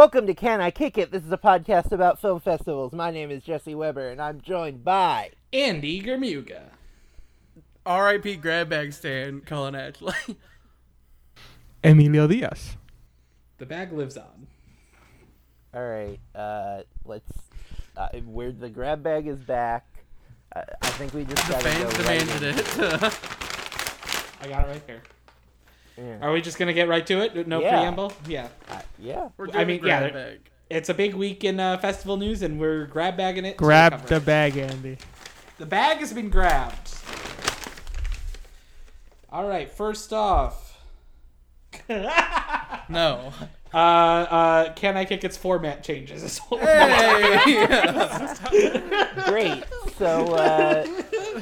Welcome to Can I Kick It? This is a podcast about film festivals. My name is Jesse Weber, and I'm joined by Andy Germuga. R.I.P. grab bag stand, Colin Ashley. Emilio Diaz. The bag lives on. All right. Uh, let's. Uh, where the grab bag is back. Uh, I think we just the gotta fans go demanded in. it. I got it right there. Yeah. Are we just gonna get right to it? No Yeah. preamble. Yeah. Uh, yeah. We're I mean, a yeah, bag. It's a big week in uh, festival news, and we're grab bagging it. Grab the bag, Andy. The bag has been grabbed. All right. First off, No. uh, uh, can I kick its format changes? Hey! Great. So, uh,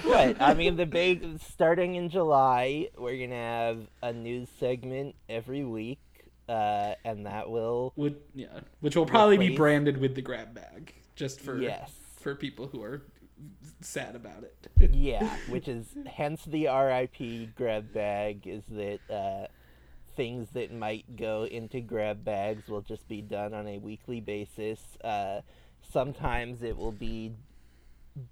what? I mean, the big starting in July, we're gonna have a news segment every week, uh, and that will Would yeah, which will probably be branded with the grab bag, just for yes, for people who are sad about it. yeah, which is hence the RIP grab bag is that uh, things that might go into grab bags will just be done on a weekly basis. Uh, sometimes it will be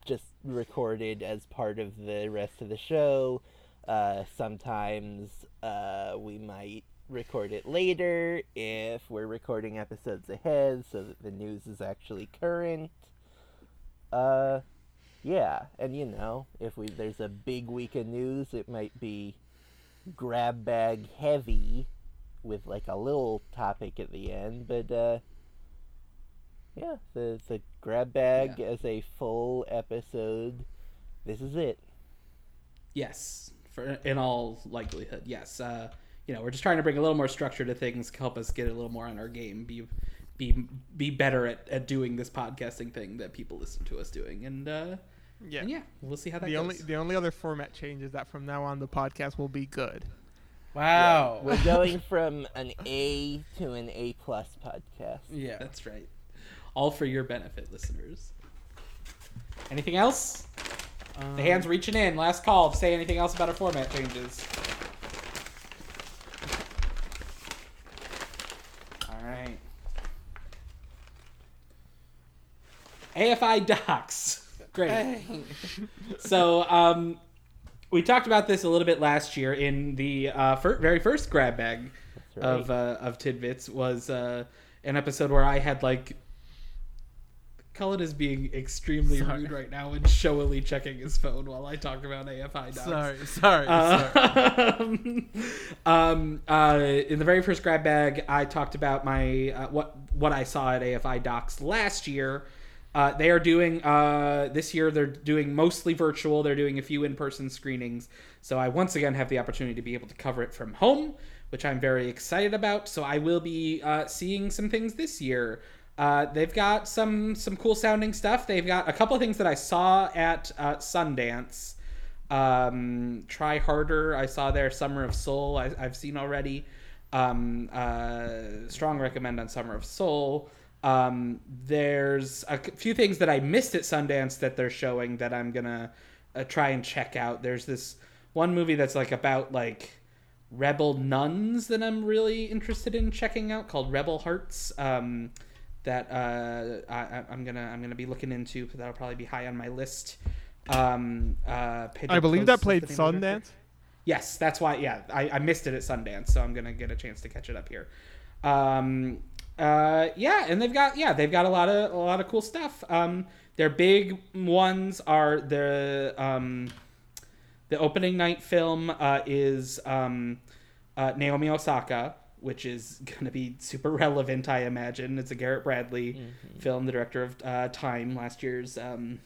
just recorded as part of the rest of the show. Uh, sometimes uh, we might record it later if we're recording episodes ahead so that the news is actually current. Uh, yeah, and you know, if we there's a big week of news, it might be grab bag heavy with like a little topic at the end, but uh yeah, the the grab bag as a full episode. This is it. Yes, for in all likelihood, yes. Uh, you know, we're just trying to bring a little more structure to things, help us get a little more on our game, be be be better at, at doing this podcasting thing that people listen to us doing, and uh, Yeah. and yeah, we'll see how that The goes. only the only other format change is that from now on the podcast will be good. Wow. We're going from an A to an A plus podcast. Yeah. That's right. All for your benefit, listeners. Anything else? Um, The hands reaching in. Last call. Say anything else about our format changes. All right. AFI docs. Great. So, um, we talked about this a little bit last year in the uh, fir- very first grab bag right. of uh, of tidbits was uh, an episode where I had like Colin is being extremely Sorry. rude right now and showily checking his phone while I talk about AFI docs. Sorry, sorry, sorry. Uh, um, uh, in the very first grab bag, I talked about my uh, what what I saw at AFI Docs last year. Uh, they are doing uh, this year. They're doing mostly virtual. They're doing a few in-person screenings. So I once again have the opportunity to be able to cover it from home, which I'm very excited about. So I will be uh, seeing some things this year. Uh, they've got some some cool sounding stuff. They've got a couple of things that I saw at uh, Sundance. Um try harder i saw their summer of soul I, i've seen already. Um uh strong recommend on summer of soul. Um there's a few things that i missed at sundance that they're showing that i'm gonna uh, try and check out. There's this one movie that's like about like rebel nuns that i'm really interested in checking out called rebel hearts. Um that uh, I, I- I'm gonna I'm gonna be looking into. That'll probably be high on my list. Um, uh, I believe Close that played the name of the director. Sundance. Yes, that's why. Yeah, I, I missed it at Sundance, so I'm gonna get a chance to catch it up here. Um, uh, yeah, and they've got yeah they've got a lot of a lot of cool stuff. Um, their big ones are the um, the opening night film uh, is um, uh, Naomi Osaka, which is going to be super relevant, I imagine. It's a Garrett Bradley film, the director of uh, Time, last year's um,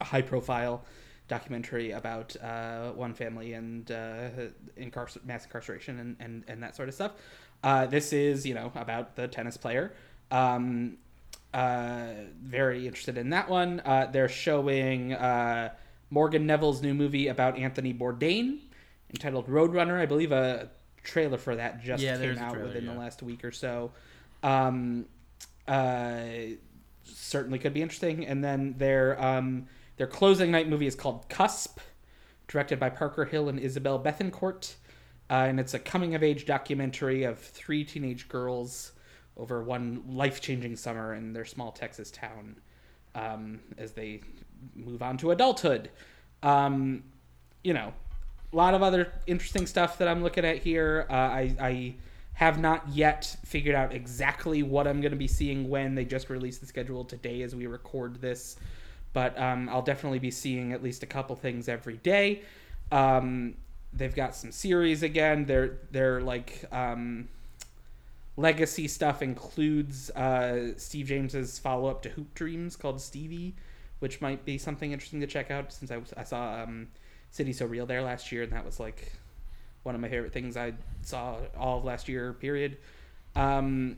high profile documentary about uh, one family and uh, incarcer- mass incarceration and, and, and that sort of stuff. Uh, this is, you know, about the tennis player. Um, uh, very interested in that one. Uh, they're showing uh, Morgan Neville's new movie about Anthony Bourdain entitled Roadrunner. I believe a trailer for that just Yeah, came out trailer, within yeah. the last week or so. Um, uh, certainly could be interesting. And then their um, their closing night movie is called Cusp, directed by Parker Hill and Isabel Bethencourt. Uh, and it's a coming of age documentary of three teenage girls over one life changing summer in their small Texas town um, as they move on to adulthood. Um, you know, a lot of other interesting stuff that I'm looking at here. Uh, I, I have not yet figured out exactly what I'm going to be seeing when they just released the schedule today as we record this, but um, I'll definitely be seeing at least a couple things every day. Um, they've got some series again. They're they're like um, legacy stuff includes uh, Steve James's follow up to Hoop Dreams called Stevie, which might be something interesting to check out since I, I saw um, City So Real there last year and that was like one of my favorite things I saw all of last year. Period. Um,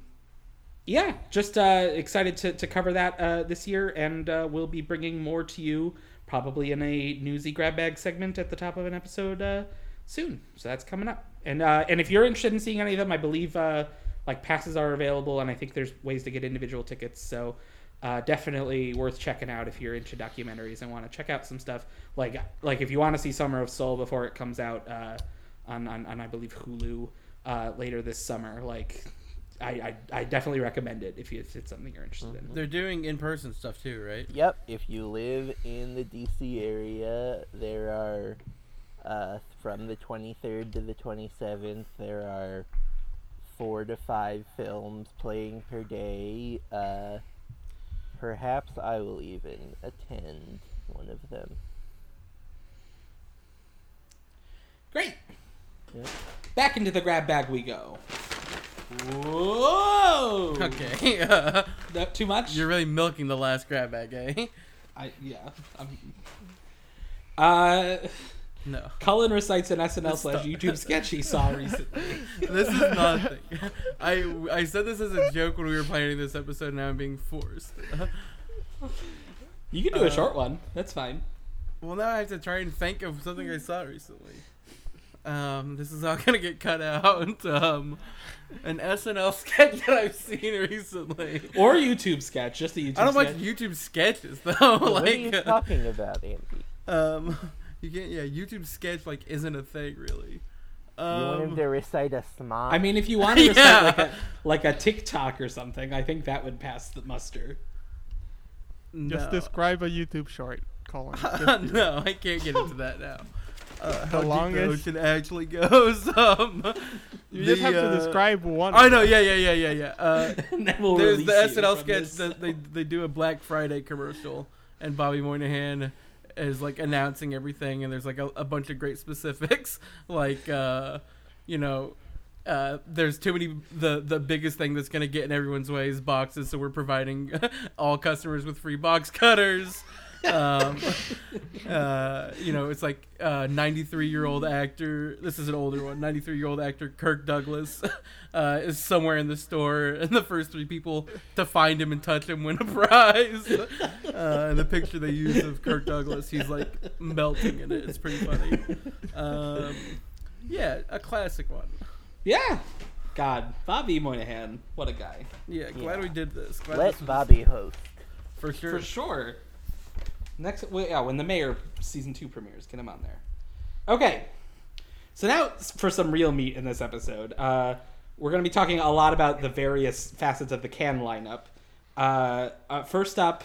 yeah, just uh, excited to, to cover that uh, this year, and uh, we'll be bringing more to you probably in a newsy grab bag segment at the top of an episode uh, soon. So that's coming up. And uh, and if you're interested in seeing any of them, I believe uh, like passes are available, and I think there's ways to get individual tickets. So uh, definitely worth checking out if you're into documentaries and want to check out some stuff. Like like if you want to see Summer of Soul before it comes out uh, on, on on I believe Hulu uh, later this summer, like. I, I, I definitely recommend it if, you, if it's something you're interested in. They're doing in person stuff too, right? Yep, if you live in the DC area, there are uh, from the 23rd to the 27th, there are four to five films playing per day. Uh, perhaps I will even attend one of them. Great. Yep. Back into the grab bag we go. Whoa! Okay. Uh, Not too much? you're really milking the last grab bag, eh? I yeah. I'm, uh, No. Colin recites an SNL slash YouTube sketch he saw recently. This is nothing. I I said this as a joke when we were planning this episode. Now I'm being forced. You can do a Uh, short one. That's fine. Well, now I have to try and think of something I saw recently. Um, this is all gonna get cut out. Um, an SNL sketch that I've seen recently. Or YouTube sketch, just a YouTube I don't sketch. like YouTube sketches though. what are you like, uh, talking about, Andy? um, you can't. Yeah, YouTube sketch like isn't a thing really. You want him Um, to recite a smile? I mean, if you want to recite Yeah. like a like a TikTok or something, I think that would pass the muster. Just describe a YouTube short, Colin. no, I can't get into that now. Uh, how deep longest- the ocean actually goes. Um, you just the, have to uh, describe one. I know. Yeah, yeah, yeah, yeah, yeah. Uh, and then we'll There's the release you SNL sketch this. that they they do a Black Friday commercial, and Bobby Moynihan is like announcing everything, and there's like a, a bunch of great specifics, like uh, you know. Uh, there's too many. The the biggest thing that's gonna get in everyone's way is boxes, so we're providing all customers with free box cutters. Um, uh, you know, it's like uh, 93 year old actor. This is an older one. 93 year old actor Kirk Douglas uh, is somewhere in the store, and the first three people to find him and touch him win a prize. Uh, and the picture they use of Kirk Douglas, he's like melting in it. It's pretty funny. Um, yeah, a classic one. yeah. God, Bobby Moynihan, what a guy. Yeah, glad Yeah. we did this. Glad Let this Bobby host. for sure. For sure. Next, well, yeah, when the Mayor season two premieres, get him on there. Okay, so now for some real meat in this episode, uh, we're going to be talking a lot about the various facets of the Cannes lineup. Uh, uh, first up,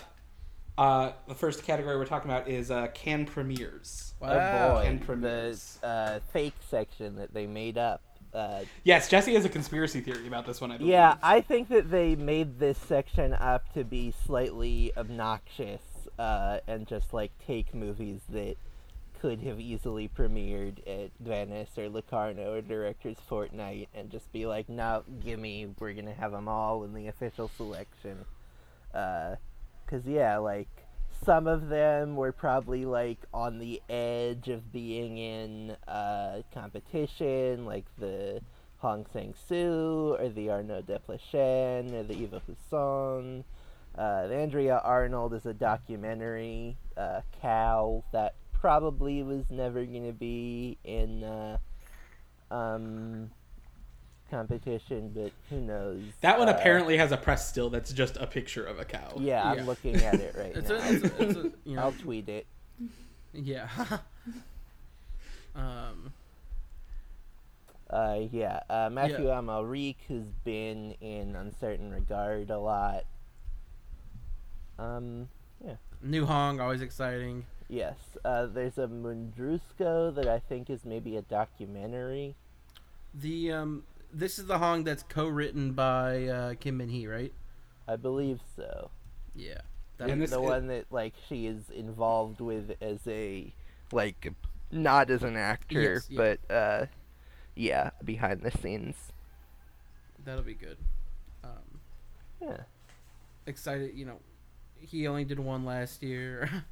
uh, the first category we're talking about is uh, Cannes premieres. Wow. oh boy, And the premieres. uh, fake section that they made up. Uh, Yes, Jesse has a conspiracy theory about this one. I believe. yeah, I think that they made this section up to be slightly obnoxious uh, and just like take movies that could have easily premiered at Venice or Locarno or Director's Fortnight and just be like, no, gimme, we're gonna have them all in the official selection. Because, yeah, like, some of them were probably like on the edge of being in uh, competition, like the Hong Sang Soo or the Arnaud Desplechin or the Eva Husson. Uh, Andrea Arnold is a documentary, uh, Cow, that probably was never going to be in uh, um, competition, but who knows? That one Uh, apparently has a press still that's just a picture of a cow. Yeah, I'm Yeah. looking at it right It's now. a, it's a, it's a, you know, I'll tweet it. yeah. um, Uh, yeah, uh, Mathieu Amalric, who's been in Un Certain Regard a lot. Um, yeah. New Hong, always exciting. Yes, uh, there's a Mundruczó that I think is maybe a documentary. The um, this is the Hong that's co-written by uh, Kim Min Hee, right? I believe so. Yeah. And this- the it- one that like she is involved with as a like not as an actor, Yes, yeah. but uh, yeah, behind the scenes. That'll be good. Um, Yeah, excited, you know. He only did one last year.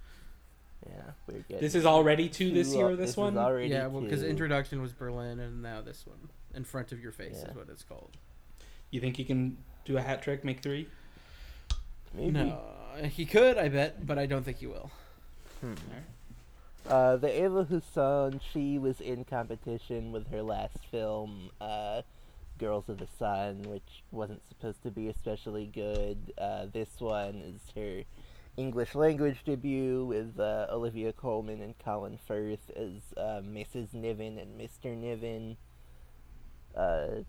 yeah, we're getting. This is already two this two- year. This, is one. already yeah, well, because introduction was Berlin, and now this one, in front of your face, Yeah. is what it's called. You think he can do a hat trick, make three? Maybe. No, he could, I bet, but I don't think he will. Hmm. Uh, the Eva Husson, she was in competition with her last film, uh, Girls of the Sun, which wasn't supposed to be especially good. Uh, this one is her English language debut with uh, Olivia Colman and Colin Firth as uh, Mrs. Niven and Mr. Niven. Uh,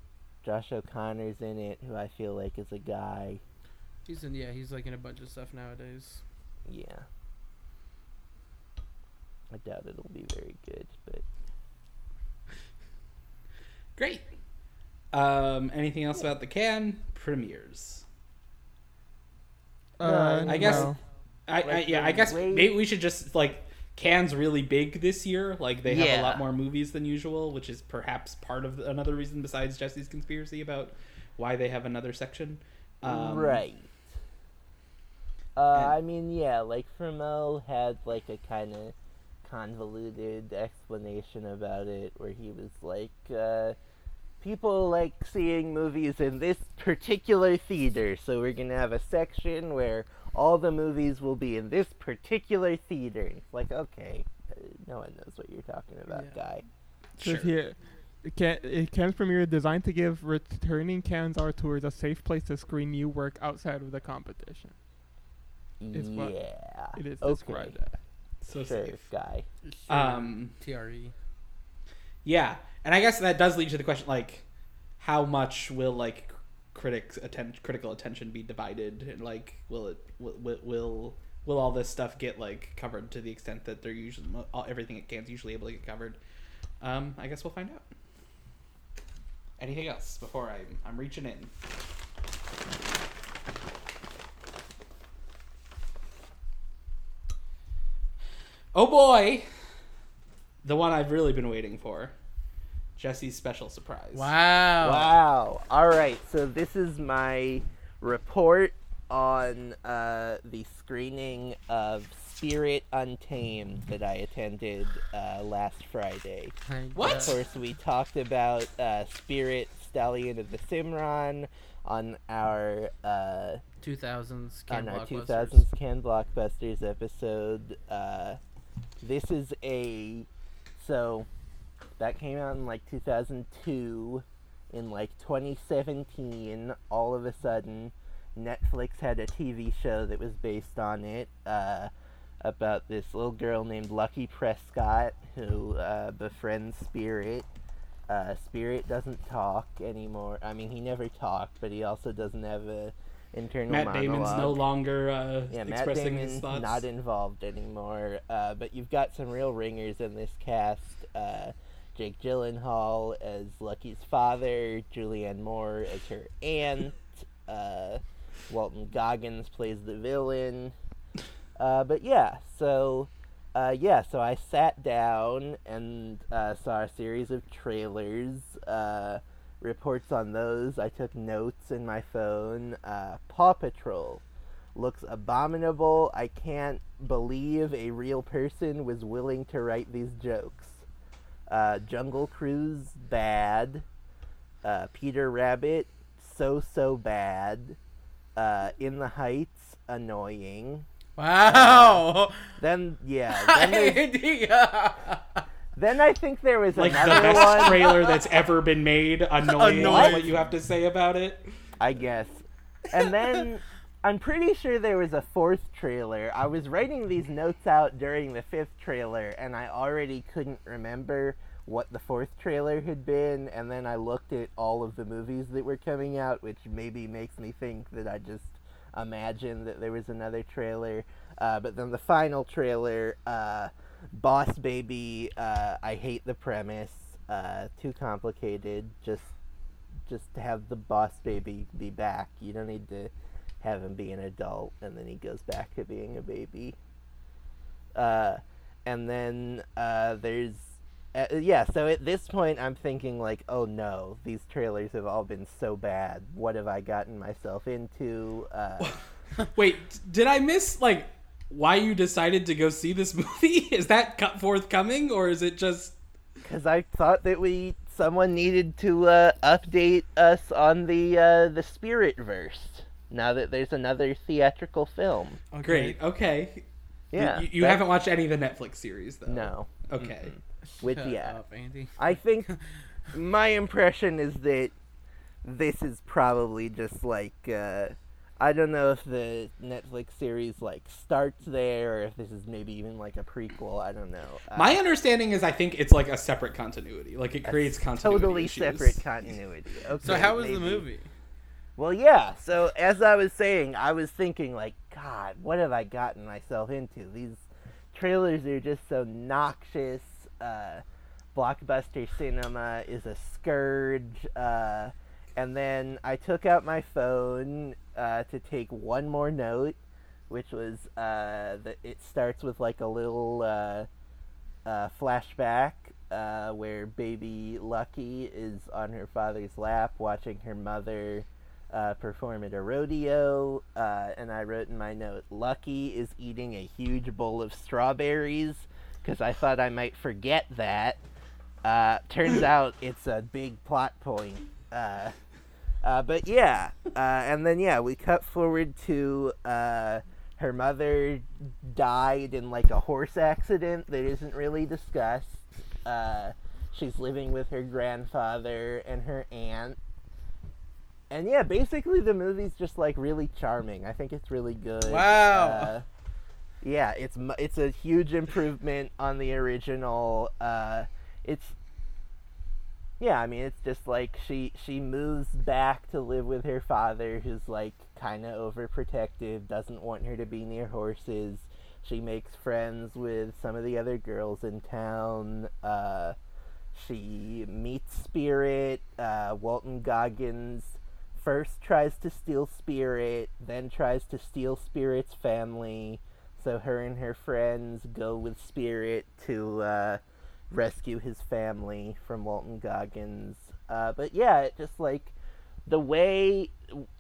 Josh O'Connor's in it, who I feel like is a guy. He's in, yeah, he's like in a bunch of stuff nowadays. Yeah. I doubt it'll be very good, but Great. Um, anything else about the Cannes premieres? Uh, I guess- no. I, I yeah, I guess maybe we should just like Cannes really big this year. Like they have a lot more movies than usual, which is perhaps part of another reason besides Jesse's conspiracy about why they have another section. Um, right. Uh, and- I mean, yeah, like Frémaux had like a kind of convoluted explanation about it, where he was like, uh, "People like seeing movies in this particular theater, so we're gonna have a section where all the movies will be in this particular theater." And it's like, okay, uh, no one knows what you're talking about, Yeah. guy. Says Sure. here, Can, Cannes premiere designed to give returning Cannes auteurs a safe place to screen new work outside of the competition. It's what yeah, It is okay. described as. So sure, safe. guy. Um, TRE. Yeah, and I guess that does lead to the question like, how much will like critics atten- critical attention be divided, and like, will it will will will all this stuff get like covered to the extent that they're usually all, everything at Cannes usually able to get covered? Um, I guess we'll find out. Anything else before I'm I'm reaching in? Oh boy, the one I've really been waiting for. Jesse's special surprise. Wow. Wow. All right. So this is my report on uh, the screening of Spirit Untamed that I attended uh, last Friday. What? Of course, we talked about uh, Spirit Stallion of the Cimarron on our uh, 2000s Can on our blockbusters. 2000s Can Blockbusters episode. Uh, this is a so that came out in like 2002. In like 2017, all of a sudden, Netflix had a TV show that was based on it uh, about this little girl named Lucky Prescott who uh, befriends Spirit. Uh, Spirit doesn't talk anymore. I mean, he never talked, but he also doesn't have a internal Matt monologue. Damon's no longer uh, Yeah, Matt expressing his thoughts. not involved anymore. Uh, but you've got some real ringers in this cast. Uh, Jake Gyllenhaal as Lucky's father, Julianne Moore as her aunt, uh, Walton Goggins plays the villain. Uh, but yeah, so uh, yeah, so I sat down and uh, saw a series of trailers, uh, reports on those. I took notes in my phone. Uh, Paw Patrol looks abominable. I can't believe a real person was willing to write these jokes. Uh, Jungle Cruise, bad. Uh, Peter Rabbit, so so bad. Uh, In the Heights, annoying. Wow. Then yeah, then, then I think there was like the best one. trailer that's ever been made. Annoying. Annoying. What you have to say about it? I guess. And then I'm pretty sure there was a fourth trailer. I was writing these notes out during the fifth trailer, and I already couldn't remember what the fourth trailer had been, and then I looked at all of the movies that were coming out, which maybe makes me think that I just imagined that there was another trailer. Uh, but then the final trailer, uh, Boss Baby, uh, I hate the premise. Uh, too complicated. Just, just to have the Boss Baby be back. You don't need to have him be an adult, and then he goes back to being a baby. Uh, and then uh, there's uh, yeah. So at this point, I'm thinking like, oh no, these trailers have all been so bad. What have I gotten myself into? Uh, Wait, did I miss like why you decided to go see this movie? Is that cut forthcoming, or is it just? because I thought that we someone needed to uh, update us on the uh, the Spirit verse. Now that there's another theatrical film. Great. Okay. Yeah. You, you that- haven't watched any of the Netflix series though. No. Okay. Which Shut yeah. up, Andy. I think my impression is that this is probably just like uh, I don't know if the Netflix series like starts there or if this is maybe even like a prequel. I don't know. Uh, My understanding is I think it's like a separate continuity. Like it creates continuity. totally issues. separate continuity. Okay, So how was the movie? Well, yeah. So as I was saying, I was thinking like, God, what have I gotten myself into? These trailers are just so noxious. Uh, blockbuster cinema is a scourge. Uh, and then I took out my phone uh, to take one more note, which was uh, that it starts with like a little uh, uh, flashback uh, where baby Lucky is on her father's lap watching her mother uh, perform at a rodeo. Uh, and I wrote in my note, Lucky is eating a huge bowl of strawberries because I thought I might forget that. Uh, turns out it's a big plot point. Uh, but yeah, uh, and then yeah, we cut forward to uh, her mother died in like a horse accident that isn't really discussed. Uh, she's living with her grandfather and her aunt. And yeah, basically the movie's just like really charming. I think it's really good. Wow. Uh, yeah, it's it's a huge improvement on the original. Uh, it's yeah, I mean, it's just like she she moves back to live with her father, who's like kind of overprotective, doesn't want her to be near horses. She makes friends with some of the other girls in town. Uh, she meets Spirit. Uh, Walton Goggins first tries to steal Spirit, then tries to steal Spirit's family. So her and her friends go with Spirit to uh, rescue his family from Walton Goggins. Uh, but yeah, it just like the way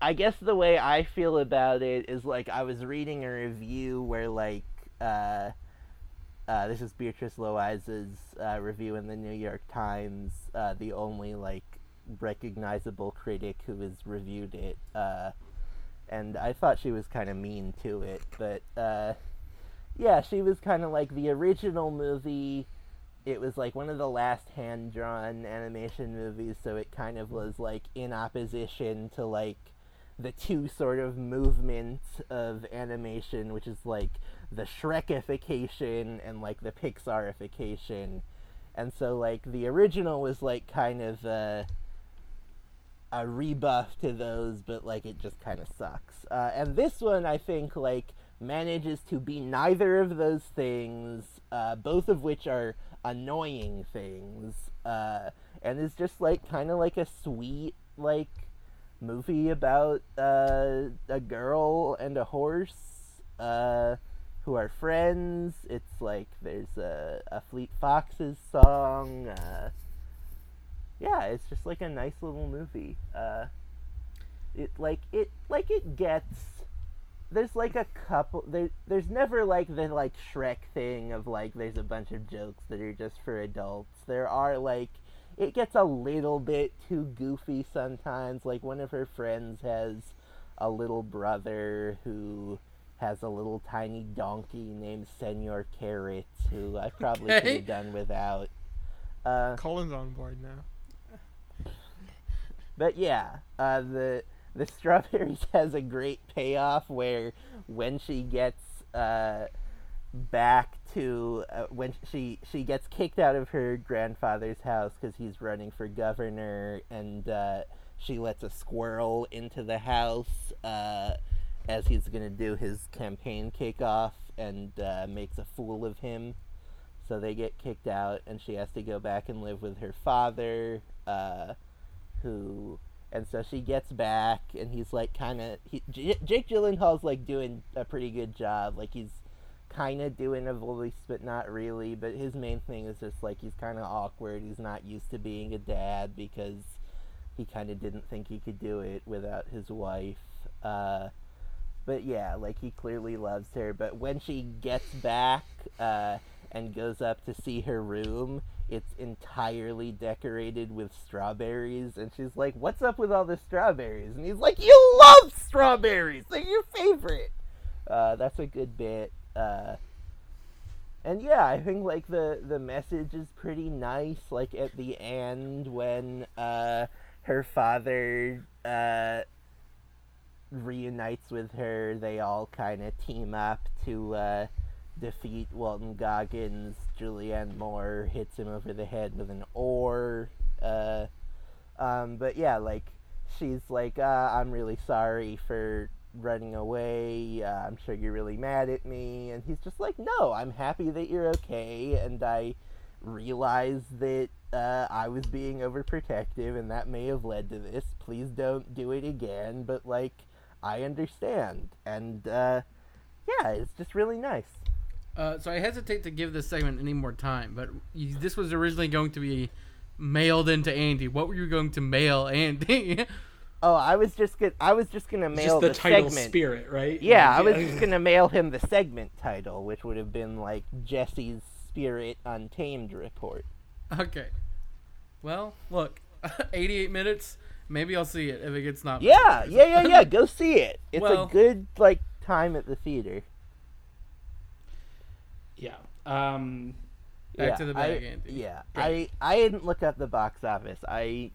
I guess the way I feel about it is like I was reading a review where like uh, uh, this is Beatrice Loayza's uh, review in the New York Times, uh, the only like recognizable critic who has reviewed it. Uh, and I thought she was kind of mean to it, but yeah, she was kind of like the original movie. It was like one of the last hand drawn animation movies, so it kind of was like in opposition to like the two sort of movements of animation, which is like the Shrekification and like the Pixarification. And so like the original was like kind of a, a rebuff to those, but like it just kind of sucks. Uh, and this one, I think, like manages to be neither of those things, uh, both of which are annoying things, uh, and is just like kind of like a sweet like movie about uh, a girl and a horse uh, who are friends. It's like there's a, a Fleet Foxes song. Uh, yeah, it's just like a nice little movie. Uh, it like it like it gets. There's like a couple. There, there's never like the like Shrek thing of like there's a bunch of jokes that are just for adults. There are like it gets a little bit too goofy sometimes. Like one of her friends has a little brother who has a little tiny donkey named Senor Carrots who I probably could have done without. Uh, Colin's on board now. but yeah, uh, the the strawberries has a great payoff where when she gets uh, back to uh, when she she gets kicked out of her grandfather's house because he's running for governor, and uh, she lets a squirrel into the house uh, as he's gonna do his campaign kickoff, and uh, makes a fool of him. So they get kicked out, and she has to go back and live with her father, uh, who and so she gets back, and he's like kind of he, J- Jake Gyllenhaal's like doing a pretty good job. Like he's kind of doing a voice, but not really. But his main thing is just like he's kind of awkward. He's not used to being a dad because he kind of didn't think he could do it without his wife. Uh, but yeah, like he clearly loves her. But when she gets back uh, and goes up to see her room, it's entirely decorated with strawberries. And she's like, What's up with all the strawberries? And he's like, You love strawberries! They're your favorite! Uh, that's a good bit. Uh, and yeah, I think like the the message is pretty nice. Like at the end when uh, her father uh, reunites with her, they all kind of team up to uh, defeat Walton Goggins. Julianne Moore hits him over the head with an oar. Uh, um, but yeah, like she's like, uh, I'm really sorry for running away. Uh, I'm sure you're really mad at me. And he's just like, No, I'm happy that you're okay. And I realize that uh, I was being overprotective and that may have led to this. Please don't do it again. But, like, I understand. And, uh, yeah, it's just really nice. Uh, so I hesitate to give this segment any more time, but you, this was originally going to be mailed into Andy. What were you going to mail Andy? Oh, I was just gonna, I was just gonna mail Just the, the, title segment. spirit, right? Yeah, I was just gonna mail him the segment title, which would have been like Jesse's Spirit Untamed report. okay. Well, look, 88 minutes. Maybe I'll see it if it gets not. Yeah, yeah, yeah, yeah. Go see it. It's Well- a good like time at the theater. Yeah. Um, Back yeah, to the bag, I, Andy. Yeah, Great. I I didn't look up the box office. I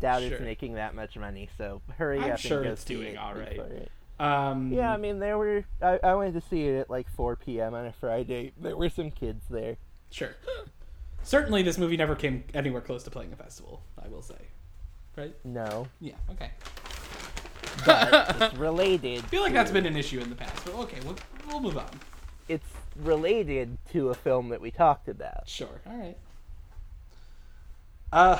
doubt Sure. it's making that much money. So hurry I'm up sure and go it's see doing it all right. before it- um, Yeah, I mean there were. I, I went to see it at like 4 p.m. on a Friday. There were some kids there. Sure. Certainly, this movie never came anywhere close to playing a festival. I will say. Right? No, Yeah. Okay. but it's related. I feel like that's been an issue in the past, but okay, we'll, we'll move on. It's related to a film that we talked about. Sure. All right. Uh,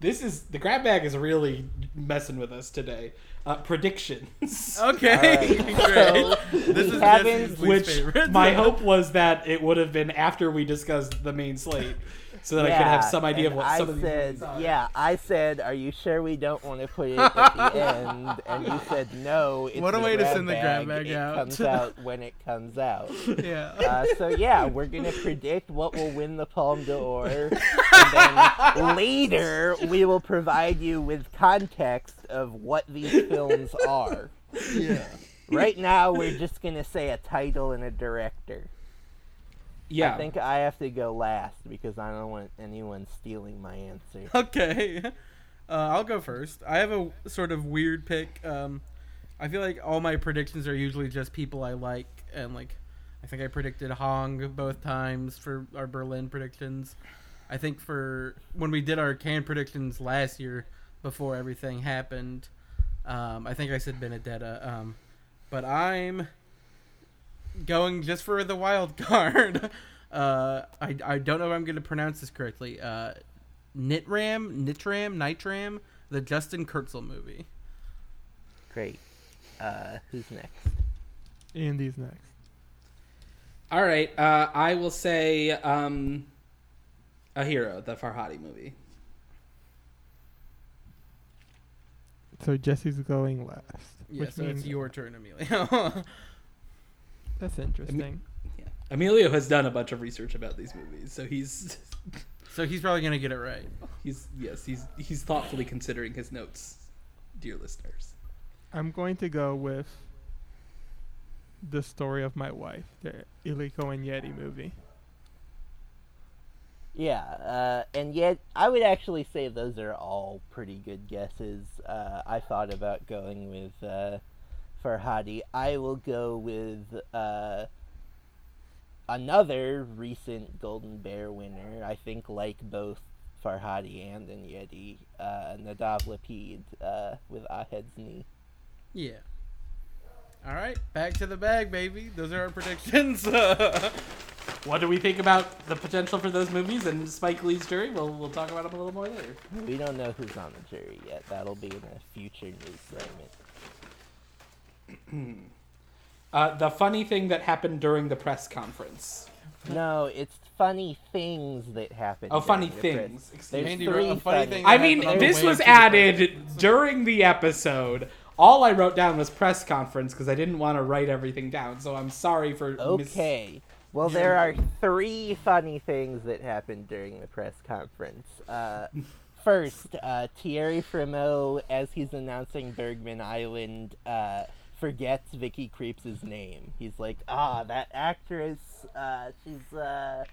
this is the grab bag is really messing with us today. Uh, predictions. Okay. Alright, so This is haven't- Jesse's least Which favorite. my hope was that it would have been after we discussed the main slate, so that I could have some idea of what I some of these said. are. Yeah, I said, "Are you sure we don't want to put it at the end?" And you said, "No." It's What a way to grab send the grab bag it out. comes out when it comes out. yeah. Uh, so yeah, we're gonna predict what will win the Palme d'Or, and then later we will provide you with context of what these films are. yeah. Right now, we're just gonna say a title and a director. Yeah. I think I have to go last because I don't want anyone stealing my answer. Okay. Uh, I'll go first. I have a sort of weird pick. Um, I feel like all my predictions are usually just people I like, and like, I think I predicted Hong both times for our Berlin predictions. I think for when we did our Cannes predictions last year, before everything happened, um, I think I said Benedetta. Um, but I'm going just for the wild card. Uh, I, I don't know if I'm going to pronounce this correctly. Uh, Nitram, Nitram, Nitram, the Justin Kurzel movie. Great. Uh, who's next? Andy's next. All right. Uh, I will say um, a hero, the Farhadi movie. So Jesse's going last. Yeah, which so means it's your turn, Emilio. that's interesting. Yeah. Emilio has done a bunch of research about these movies, so he's so he's probably going to get it right. he's yes he's he's thoughtfully considering his notes, dear listeners. I'm going to go with the story of my wife, the Ildikó Enyedi movie. Yeah, uh, and yet I would actually say those are all pretty good guesses. Uh, I thought about going with uh, Farhadi. I will go with uh, another recent Golden Bear winner. I think like both Farhadi and Enyedi, uh, Nadav Lapid uh, with Ahed's knee. Yeah. All right, back to the bag, baby. Those are our predictions. What do we think about the potential for those movies and Spike Lee's jury? We'll, we'll talk about them a little more later. We don't know who's on the jury yet. That'll be in a future news segment. Uh, the funny thing that happened during the press conference. No, it's funny things that happen. Oh, funny during the press- things. Excuse There's me. Andy, three a funny funny thing I mean, happened on the this way was to the added during the episode. All I wrote down was press conference because I didn't want to write everything down. So I'm sorry for. mis- Okay. Well, there are three funny things that happened during the press conference. Uh, first, uh, Thierry Frémaux, as he's announcing Bergman Island, uh, forgets Vicky Krieps' name. He's like, "Ah, that actress. Uh, she's uh,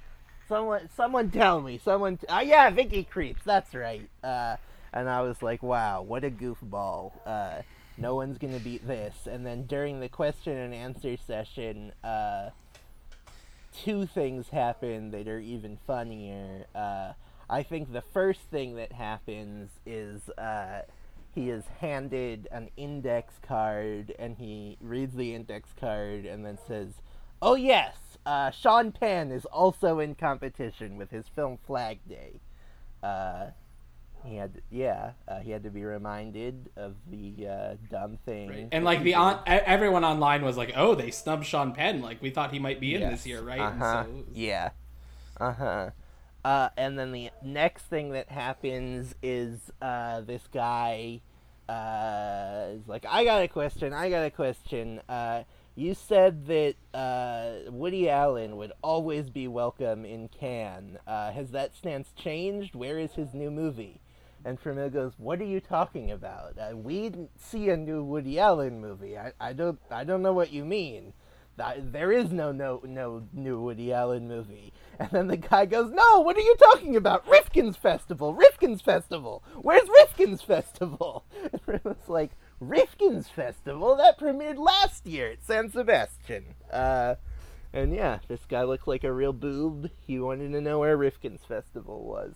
someone. Someone tell me. Someone. T- ah, yeah, Vicky Krieps. That's right." Uh, and I was like, "Wow, what a goofball." Uh, no one's gonna beat this. And then during the question and answer session, uh, two things happen that are even funnier. Uh, I think the first thing that happens is uh, he is handed an index card and he reads the index card and then says, Oh, yes, uh, Sean Penn is also in competition with his film Flag Day. Uh, he had, yeah, uh, he had to be reminded of the uh, dumb thing. And like the on, everyone online was like, "Oh, they snubbed Sean Penn. Like we thought he might be in Yes. this year, right?" Uh-huh. so- Yeah. Uh huh. Uh, and then the next thing that happens is uh, this guy uh, is like, I got a question. I got a question. Uh, you said that uh, Woody Allen would always be welcome in Cannes. Uh, has that stance changed? Where is his new movie? And Frémaux goes, "What are you talking about? We didn't see a new Woody Allen movie. I, I don't I don't know what you mean. Th- There is no no no new Woody Allen movie." And then the guy goes, "No, what are you talking about? Rifkin's Festival, Rifkin's Festival. Where's Rifkin's Festival?" And Frémaux's like, "Rifkin's Festival that premiered last year at San Sebastian." Uh, and yeah, this guy looked like a real boob. He wanted to know where Rifkin's Festival was.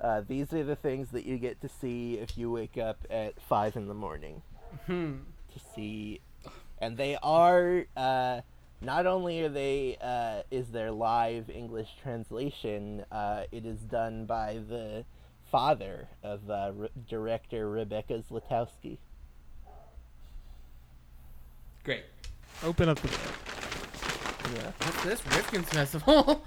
Uh, these are the things that you get to see if you wake up at five in the morning Hmm. to see, and they are. Uh, not only are they uh, is there live English translation, uh, it is done by the father of uh, re- director Rebecca Zlotowski. Great. Open up the bag. Yeah. What's this? Rifkin's Festival?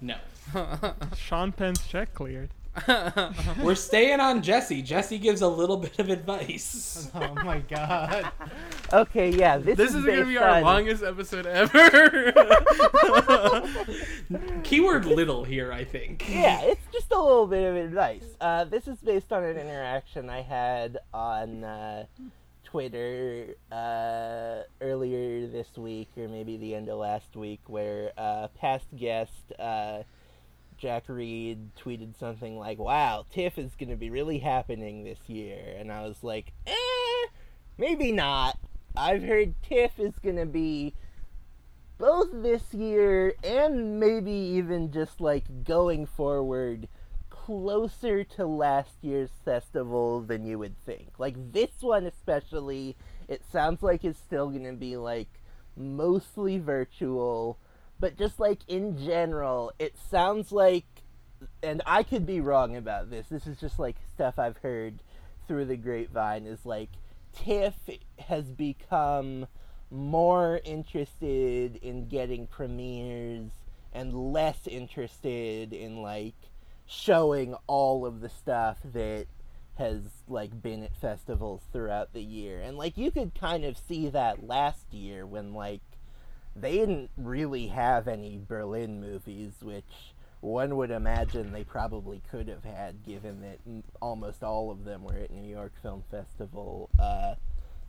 No. Sean Penn's check cleared. We're staying on Jesse. Jesse gives a little bit of advice. oh my god. Okay, yeah. This, This is is going to be our on- longest episode ever. Keyword little here, I think. yeah, it's just a little bit of advice. Uh, this is based on an interaction I had on uh, Twitter uh, earlier this week, or maybe the end of last week, where uh, past guest uh, Jack Reed tweeted something like, "Wow, TIFF is going to be really happening this year," and I was like, "Eh, maybe not." I've heard TIFF is going to be both this year and maybe even just like going forward closer to last year's festival than you would think. Like this one especially, it sounds like it's still going to be like mostly virtual, but just like in general, it sounds like and I could be wrong about this. This is just like stuff I've heard through the grapevine is like TIFF has become more interested in getting premieres and less interested in like showing all of the stuff that has like been at festivals throughout the year. And like you could kind of see that last year when like they didn't really have any Berlin movies, which one would imagine they probably could have had, given that almost all of them were at New York Film Festival. Uh,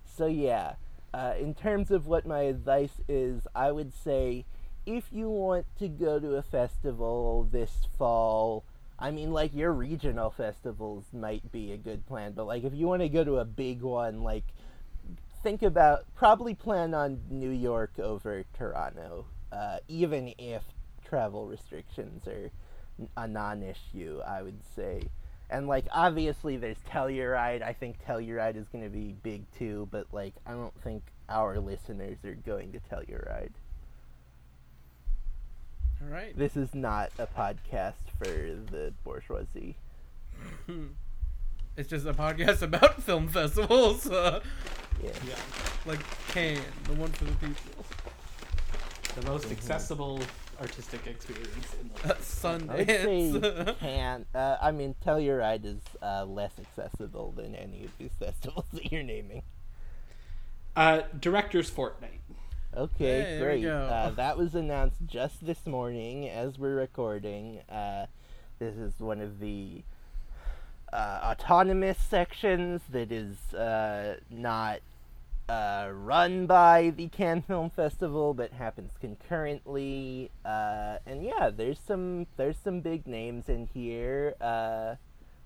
so yeah, uh, in terms of what my advice is, I would say if you want to go to a festival this fall, I mean, like your regional festivals might be a good plan, but like if you want to go to a big one, like think about probably plan on New York over Toronto, uh, even if travel restrictions are a non-issue. I would say, and like obviously there's Telluride. I think Telluride is going to be big too, but like I don't think our listeners are going to Telluride. All right. This is not a podcast for the bourgeoisie. It's just a podcast about film festivals, uh, Yeah. Yeah. like Cannes, the one for the people. The most accessible artistic experience in the Uh, I would say Sundance. can. Uh, I mean, Telluride is uh, less accessible than any of these festivals that you're naming. uh, Director's Fortnight. Okay, Hey, great. Uh, that was announced just this morning as we're recording. Uh, this is one of the uh, autonomous sections that is uh, not uh, run by the Cannes Film Festival, but happens concurrently. Uh, and yeah, there's some there's some big names in here. Uh,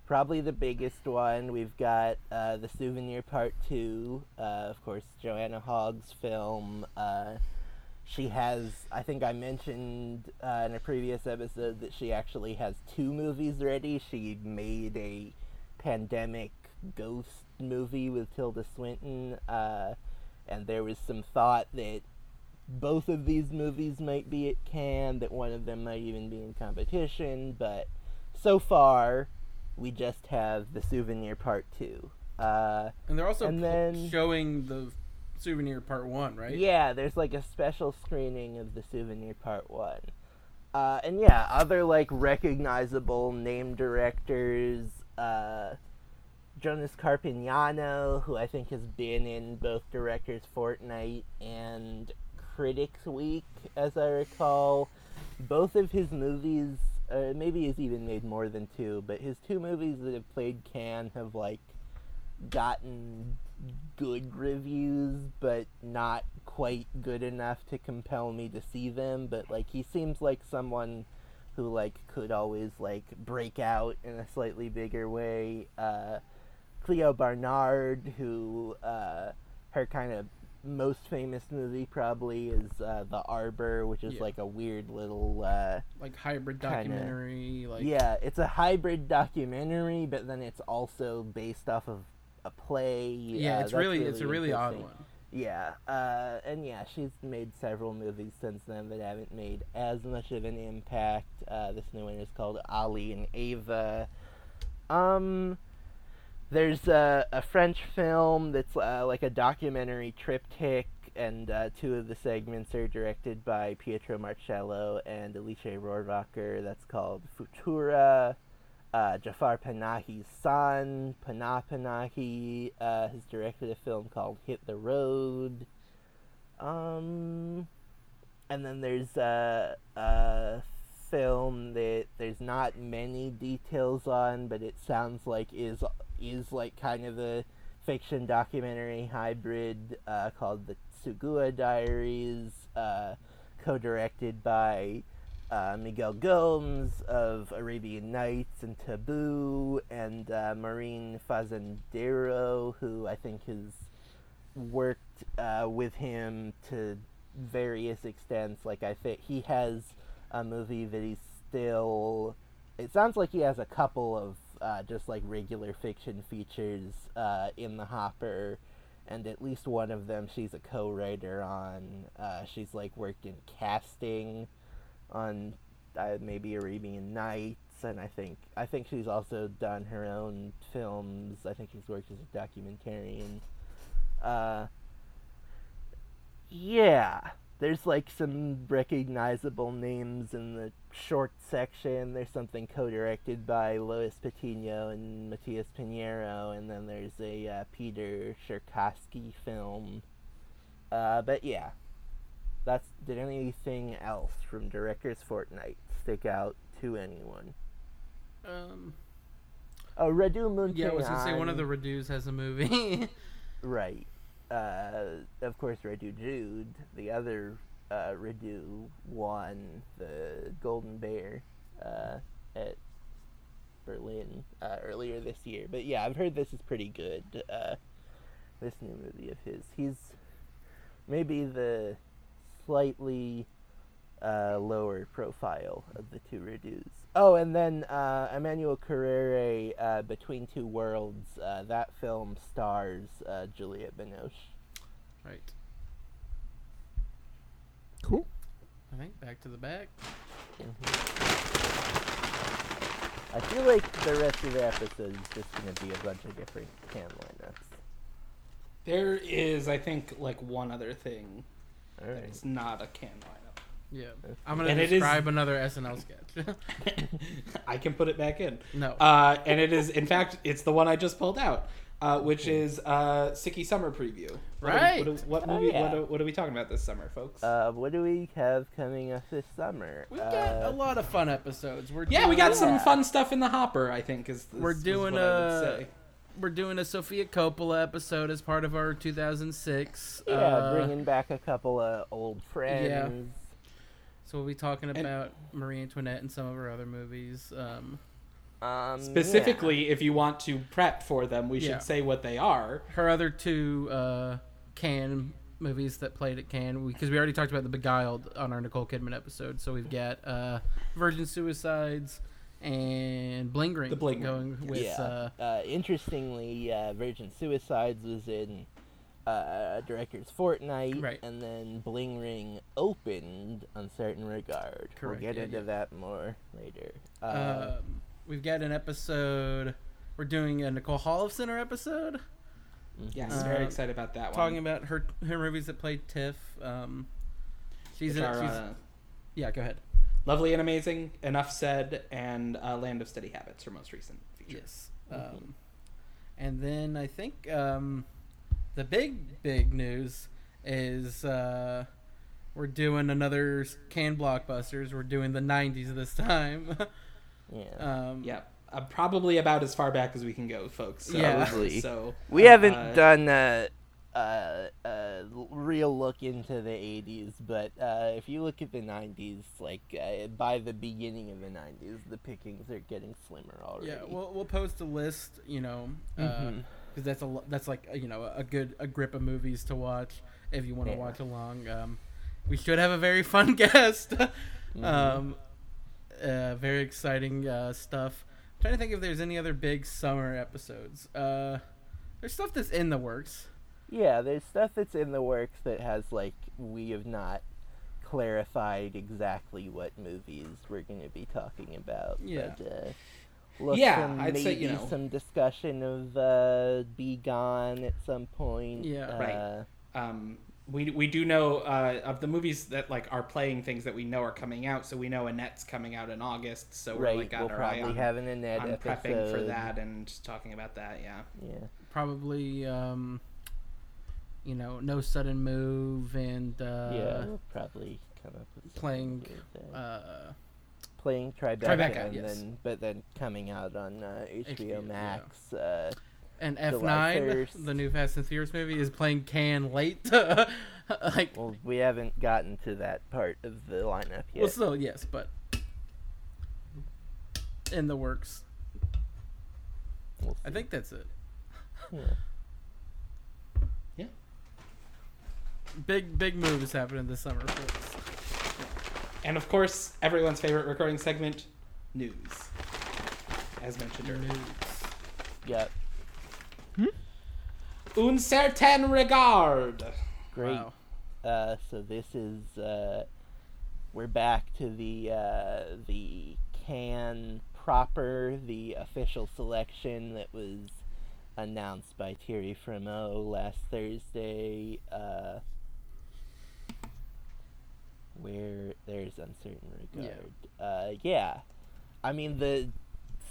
probably the biggest one. We've got uh, the Souvenir Part Two, of course, Joanna Hogg's film. She has, I think I mentioned uh, in a previous episode that she actually has two movies ready. She made a pandemic ghost movie with Tilda Swinton, uh, and there was some thought that both of these movies might be at Cannes, that one of them might even be in competition, but so far we just have the Souvenir Part 2. Uh, and they're also And then- showing the souvenir part one, right? Yeah, there's like a special screening of the Souvenir Part 1. Uh, and yeah, other like recognizable name directors, uh, Jonas Carpignano, who I think has been in both Directors Fortnight and Critics Week, as I recall. Both of his movies, uh, maybe he's even made more than two, but his two movies that have played Cannes have like gotten good reviews, but not quite good enough to compel me to see them. But like he seems like someone who like could always like break out in a slightly bigger way. Uh, Clio Barnard, who uh, her kind of most famous movie probably is uh, The Arbor, which is Yeah. like a weird little uh, Like hybrid Kinda. documentary. Like yeah, it's a hybrid documentary, but then it's also based off of a play. yeah, Uh, it's that's really, it's a really odd one. Yeah, uh, and yeah, she's made several movies since then that haven't made as much of an impact. Uh, this new one is called Ali and Ava. Um, there's a, a French film that's uh, like a documentary triptych, and uh, two of the segments are directed by Pietro Marcello and Alice Rohrwacher. That's called Futura. Uh, Jafar Panahi's son, Panah Panahi, uh, has directed a film called Hit the Road. Um, and then there's a, a film that there's not many details on, but it sounds like is is like kind of a fiction documentary hybrid uh, called the Tsugua Diaries, uh, co-directed by uh, Miguel Gomes of Arabian Nights and Taboo, and uh, Maureen Fazendeiro, who I think has worked uh, with him to various extents. Like I think he has a movie that he's still. It sounds like he has a couple of uh, just like regular fiction features uh, in the hopper, and at least one of them she's a co-writer on. Uh, she's like worked in casting on uh, maybe Arabian Nights, and I think I think she's also done her own films. I think she's worked as a documentarian. Uh, yeah, there's like some recognizable names in the short section. There's something co-directed by Lois Patino and Matías Piñeiro, and then there's a uh, Peter Tscherkassky film. Uh, but yeah, that's did anything else from Director's Fortnight stick out to anyone? Um, Oh, Radu Muntean. yeah, I was gonna say one of the Radus has a movie. Right. Uh, of course, Radu Jude, the other uh, Radu, won the Golden Bear uh, at Berlin uh, earlier this year. But yeah, I've heard this is pretty good. Uh, this new movie of his. He's maybe the slightly uh, lower profile of the two Radus. Oh, and then uh, Emmanuel Carrère, uh, Between Two Worlds. Uh, that film stars uh, Juliette Binoche. Right. Cool. I think back to the back. I feel like the rest of the episode is just going to be a bunch of different Cannes lineups. There is, I think, like one other thing All that right. is not a Cannes lineup. Yeah. I'm gonna And it is- describe another SNL sketch. I can put it back in. no. Uh, and it is, in fact, it's the one I just pulled out, uh, which is uh, Sicky Summer Preview. What are- Right. What, are- what Oh, movie? yeah. what, are, what are we talking about this summer, folks? Uh, what do we have coming up this summer? we got Uh, a lot of fun episodes. We're yeah, we doing- got some fun stuff in the hopper. I think is. is We're is doing what I would a- say. We're doing a Sofia Coppola episode as part of our 2006. Yeah, uh, bringing back a couple of old friends. Yeah. So we'll be talking And- about Marie Antoinette and some of her other movies. Um, Um, Specifically, if you want to prep for them, we Yeah. should say what they are. her other two uh, Cannes movies that played at Cannes, because we, already talked about The Beguiled on our Nicole Kidman episode. So we've got uh, Virgin Suicides and Bling Ring The Bling Ring, going with. yeah. Uh, Uh, interestingly, uh, Virgin Suicides was in uh, Director's Fortnight, Right. and then Bling Ring opened Un Certain Regard. Correct, We'll get yeah, into yeah. that more later. Uh, um, we've got an episode. We're doing a Nicole Holofcener episode. Yes, Uh, very excited about that one. talking about her her movies that played Tiff. Um, she's, which in, are, she's uh, yeah. Go ahead. Lovely and Amazing, Enough Said, and uh, Land of Steady Habits, her most recent feature. Yes. Um, and then I think um, the big big news is uh, we're doing another Cannes blockbusters. We're doing the '90s this time. yeah. um, Yeah, uh, probably about as far back as we can go, folks. So, Yeah. Probably. So we haven't uh, done a, a real look into the 80s, but uh, if you look at the 90s, like uh, by the beginning of the 90s, the pickings are getting slimmer already. Yeah, we'll we'll post a list, you know, because Mhm. that's a that's like uh, you know a good a grip of movies to watch if you want to Yeah. watch along. Um, we should have a very fun guest. Mm-hmm. um, uh, very exciting uh, stuff. I'm trying to think if there's any other big summer episodes. Uh, there's stuff that's in the works. Yeah, there's stuff that's in the works that has like we have not clarified exactly what movies we're going to be talking about. Yeah. But, uh, look Yeah, some, I'd maybe say, you know- some discussion of uh, Be Gone at some point. Yeah. Right. Uh, um, we we do know uh, of the movies that like are playing things that we know are coming out. So we know Annette's coming out in August. So we're right. like got we'll our eye on, have an Annette on episode. prepping for that and talking about that. Yeah. Yeah. Probably, um, you know, No Sudden Move and uh, yeah. We'll probably come up with playing, uh, playing Tribeca, Tribeca, and yes. then but then coming out on uh, HBO, HBO, yeah. Max. Uh, and F9, the new Fast and Furious movie, is playing Cannes late. like, well, we haven't gotten to that part of the lineup yet. well, still yes, but in the works. We'll I think that's it. Yeah. Big big moves happening this summer, folks. And of course, everyone's favorite recurring segment, news. As mentioned earlier. News. Yep. Un certain regard. Great. Wow. Uh, so this is uh, we're back to the uh, the Cannes proper, the official selection that was announced by Thierry Frémaux last Thursday. Uh, where there's uncertain regard. Uh, yeah. I mean the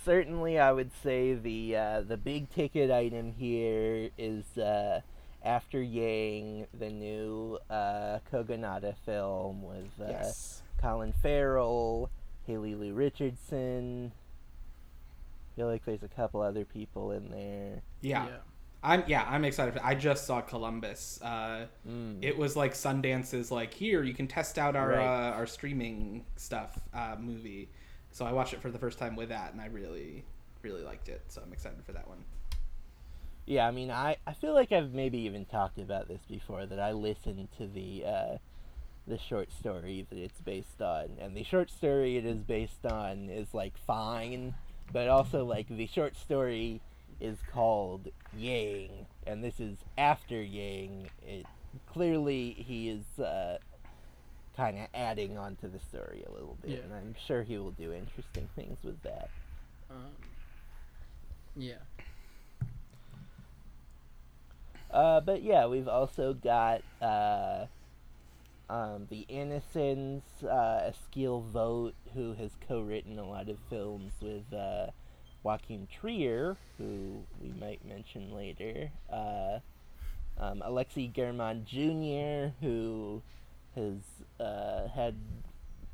certainly I would say the uh, the big ticket item here is uh, after Yang, the new uh, Kogonada film with uh, Yes. Colin Farrell, Haley Lu Richardson. I feel like there's a couple other people in there. Yeah. I'm yeah, I'm excited. For, I just saw Columbus. Uh, Mm. it was like Sundance's like here you can test out our Right. uh, our streaming stuff uh, movie. So I watched it for the first time with that, and I really really liked it. So I'm excited for that one. Yeah, I mean, I, I feel like I've maybe even talked about this before that I listened to the uh, the short story that it's based on, and the short story it is based on is like fine, but also like the short story is called Yang, and this is after Yang. It clearly he is uh, kind of adding on to the story a little bit, Yeah. and I'm sure he will do interesting things with that. Um, yeah. Uh, but yeah, we've also got uh, um, the Innocents, uh, Eskil Vogt, who has co-written a lot of films with uh, Joachim Trier, who we might mention later. Uh, um, German Jr., who has uh, had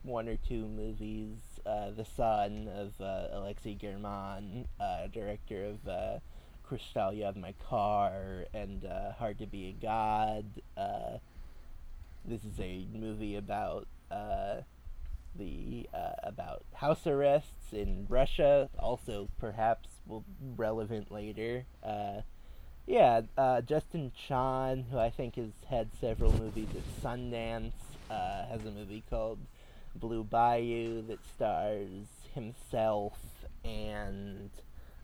one or two movies. Uh, the son of uh, Alexei German, uh, director of uh, Khrustalyov, My Car, and Hard to Be a God. This is a movie about the uh, about house arrests in Russia. Also, perhaps will relevant later. Uh, yeah, uh, Justin Chon, who I think has had several movies at Sundance, uh, has a movie called Blue Bayou that stars himself and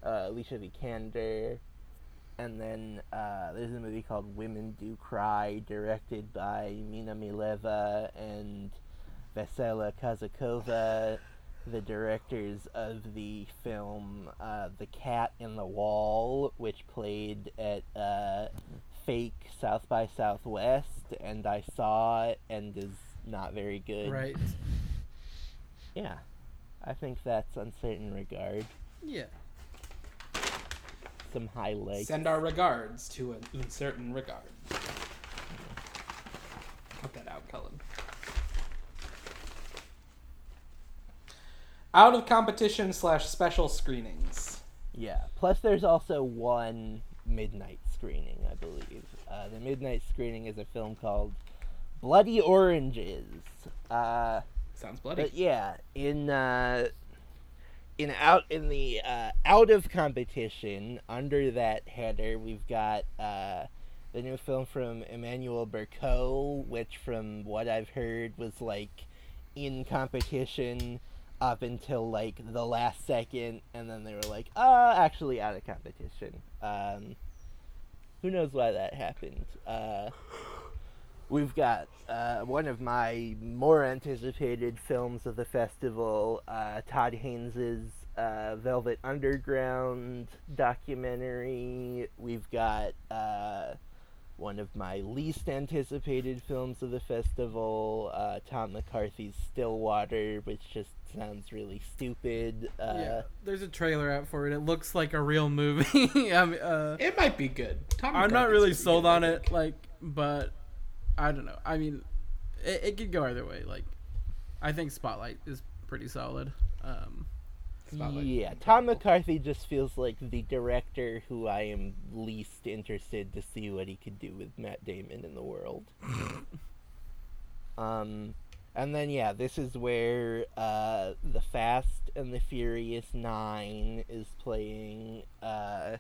uh, Alicia Vikander. And then uh, there's a movie called Women Do Cry, directed by Mina Mileva and Vesela Kazakova, the directors of the film uh, The Cat in the Wall, which played at uh, fake South by Southwest, and I saw it and is not very good. Right. Yeah. I think that's Un Certain Regard. Yeah. Some highlights. Send our regards to an uncertain regard. Cut that out, Colin. Out of competition slash special screenings. Yeah. Plus, there's also one midnight screening, I believe. Uh, the midnight screening is a film called Bloody Oranges. Uh, Sounds bloody. but yeah, in uh, in out in the uh, out of competition under that header, we've got uh, the new film from Emmanuelle Bercot, which, from what I've heard, was like in competition up until like the last second, and then they were like, "Uh, actually out of competition." Um, who knows why that happened? Uh, we've got uh, one of my more anticipated films of the festival, uh, Todd Haynes's uh, Velvet Underground documentary. We've got uh, one of my least anticipated films of the festival, uh, Tom McCarthy's Stillwater, which just sounds really stupid. Uh, yeah. There's a trailer out for it. It looks like a real movie. I mean, uh, it might be good. Tom I'm not really sold good, on it, think. like, but I don't know. I mean, it, it could go either way. Like, I think Spotlight is pretty solid. Um, Spotlight. Yeah, Tom McCarthy just feels like the director who I am least interested to see what he could do with Matt Damon in the world. um, and then yeah, this is where uh, the Fast and the Furious Nine is playing. Uh,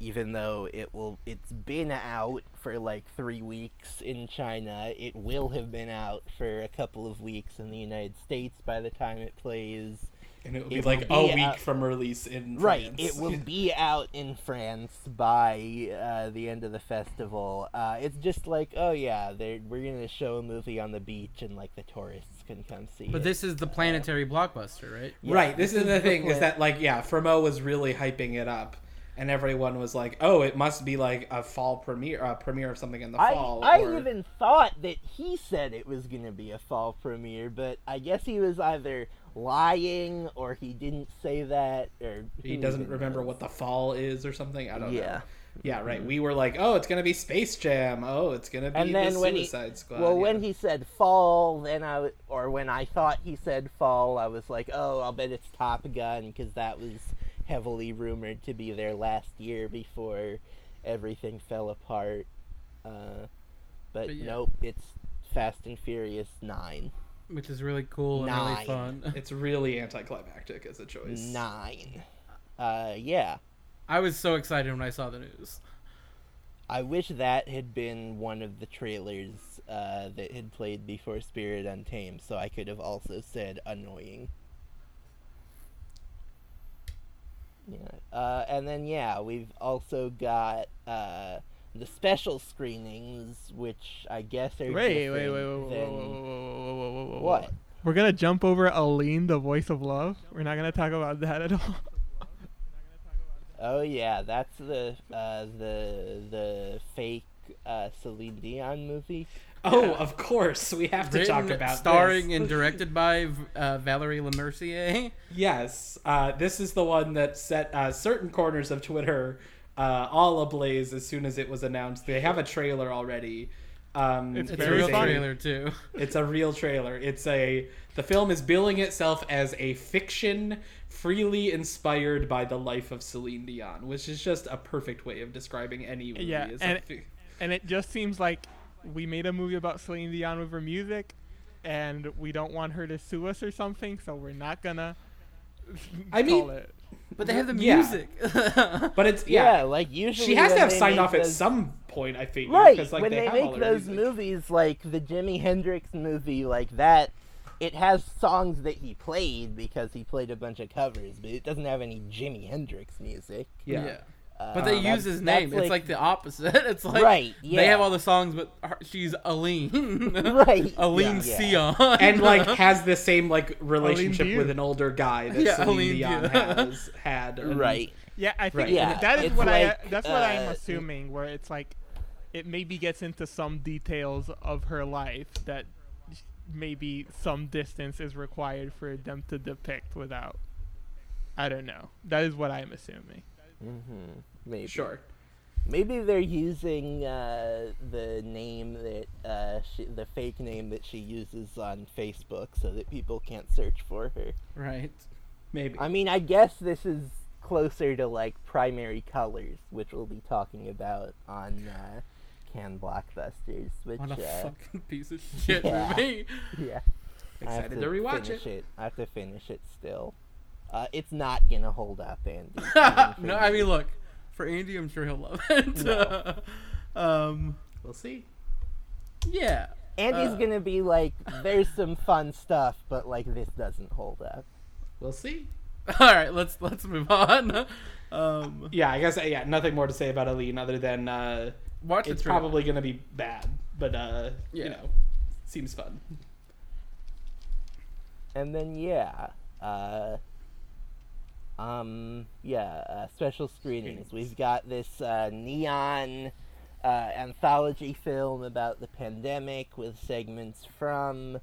even though it will, it's been out for like three weeks in China. It will have been out for a couple of weeks in the United States by the time it plays. And it will it be will like be a week out- from release in Right, France. it will be out in France by uh, the end of the festival. Uh, it's just like, oh yeah, they're, we're gonna show a movie on the beach and like the tourists can come see but it. this is the planetary blockbuster, right? Yeah, right. This, is the thing is that like yeah, Frémaux was really hyping it up, and everyone was like, "Oh, it must be like a fall premiere, a premiere of something in the I, fall." I or- even thought that he said it was gonna be a fall premiere, but I guess he was either lying or he didn't say that, or he doesn't remember knows. what the fall is or something. I don't know. Yeah. Yeah, right. We were like, "Oh, it's gonna be Space Jam. Oh, it's gonna be And the then when he- Suicide Squad." Well, yeah. when he said fall, then I or when I thought he said fall, I was like, oh, I'll bet it's Top Gun because that was heavily rumored to be their last year before everything fell apart. Uh, but But yeah. nope, it's Fast and Furious Nine. Which is really cool and really fun. it's really anticlimactic as a choice. Nine. Uh, yeah. I was so excited when I saw the news. I wish that had been one of the trailers uh, that had played before Spirit Untamed, so I could have also said annoying. Yeah, uh, and then yeah, we've also got uh, the special screenings, which I guess are Wait, wait, wait, different wait, wait, wait, than- wait, What? We're gonna jump over Aline, the voice of love. We're not gonna talk about that at all. Oh yeah, that's the uh, the the fake uh, Celine Dion movie. Oh, of course, we have to talk about starring this. and directed by uh, Valerie Lemercier. Yes, uh, this is the one that set uh, certain corners of Twitter uh, all ablaze as soon as it was announced. They have a trailer already. Um, It's It's a real funny. trailer too. It's a real trailer. It's a the film is billing itself as a fiction freely inspired by the life of Celine Dion, which is just a perfect way of describing any movie. Yeah, as a and- fi- and it just seems like we made a movie about Celine Dion with her music, and we don't want her to sue us or something, so we're not gonna. I mean- call it. But they have the Yeah. music. but it's Yeah, yeah. like usually She has when to have they signed make off at those- some point, I think. Right, Because, like, when they, they, have all make their those music. movies like the Jimi Hendrix movie, like that, it has songs that he played because he played a bunch of covers, but it doesn't have any Jimi Hendrix music. Yeah. Uh, But they use his that's name. It's like the opposite. It's like Right, yeah. they have all the songs, but her, she's Aline. Right, Aline yeah, Sion. and like has the same like relationship with an older guy that Yeah, Celine Aline Dion Dion. has had. and- right. Yeah, I think Right. Yeah, that is it's what I. like, That's what I'm uh, assuming. Where it's like, it maybe gets into some details of her life that maybe some distance is required for them to depict without. I don't know. That is what I'm assuming. Hmm Maybe. Sure. Maybe they're using uh, the name that uh, she, the fake name that she uses on Facebook, so that people can't search for her. right. Maybe. I mean, I guess this is closer to like primary colors, which we'll be talking about on uh, Cannes Blockbusters. Which, What a uh, fucking piece of shit yeah. movie. yeah, I have Excited to rewatch finish it. I have to finish it still. Uh, it's not gonna hold up, Andy. no, I mean, look, for Andy, I'm sure he'll love it. No. um, We'll see. yeah. Andy's uh, gonna be like, "There's some fun stuff, but like this doesn't hold up." We'll see. All right, let's let's move on. Um, Yeah, I guess yeah. Nothing more to say about Aline other than uh, watch it's probably gonna be bad, but uh, you know, seems fun. And then yeah, uh, um, yeah, uh, special screenings. We've got this uh, neon uh, anthology film about the pandemic with segments from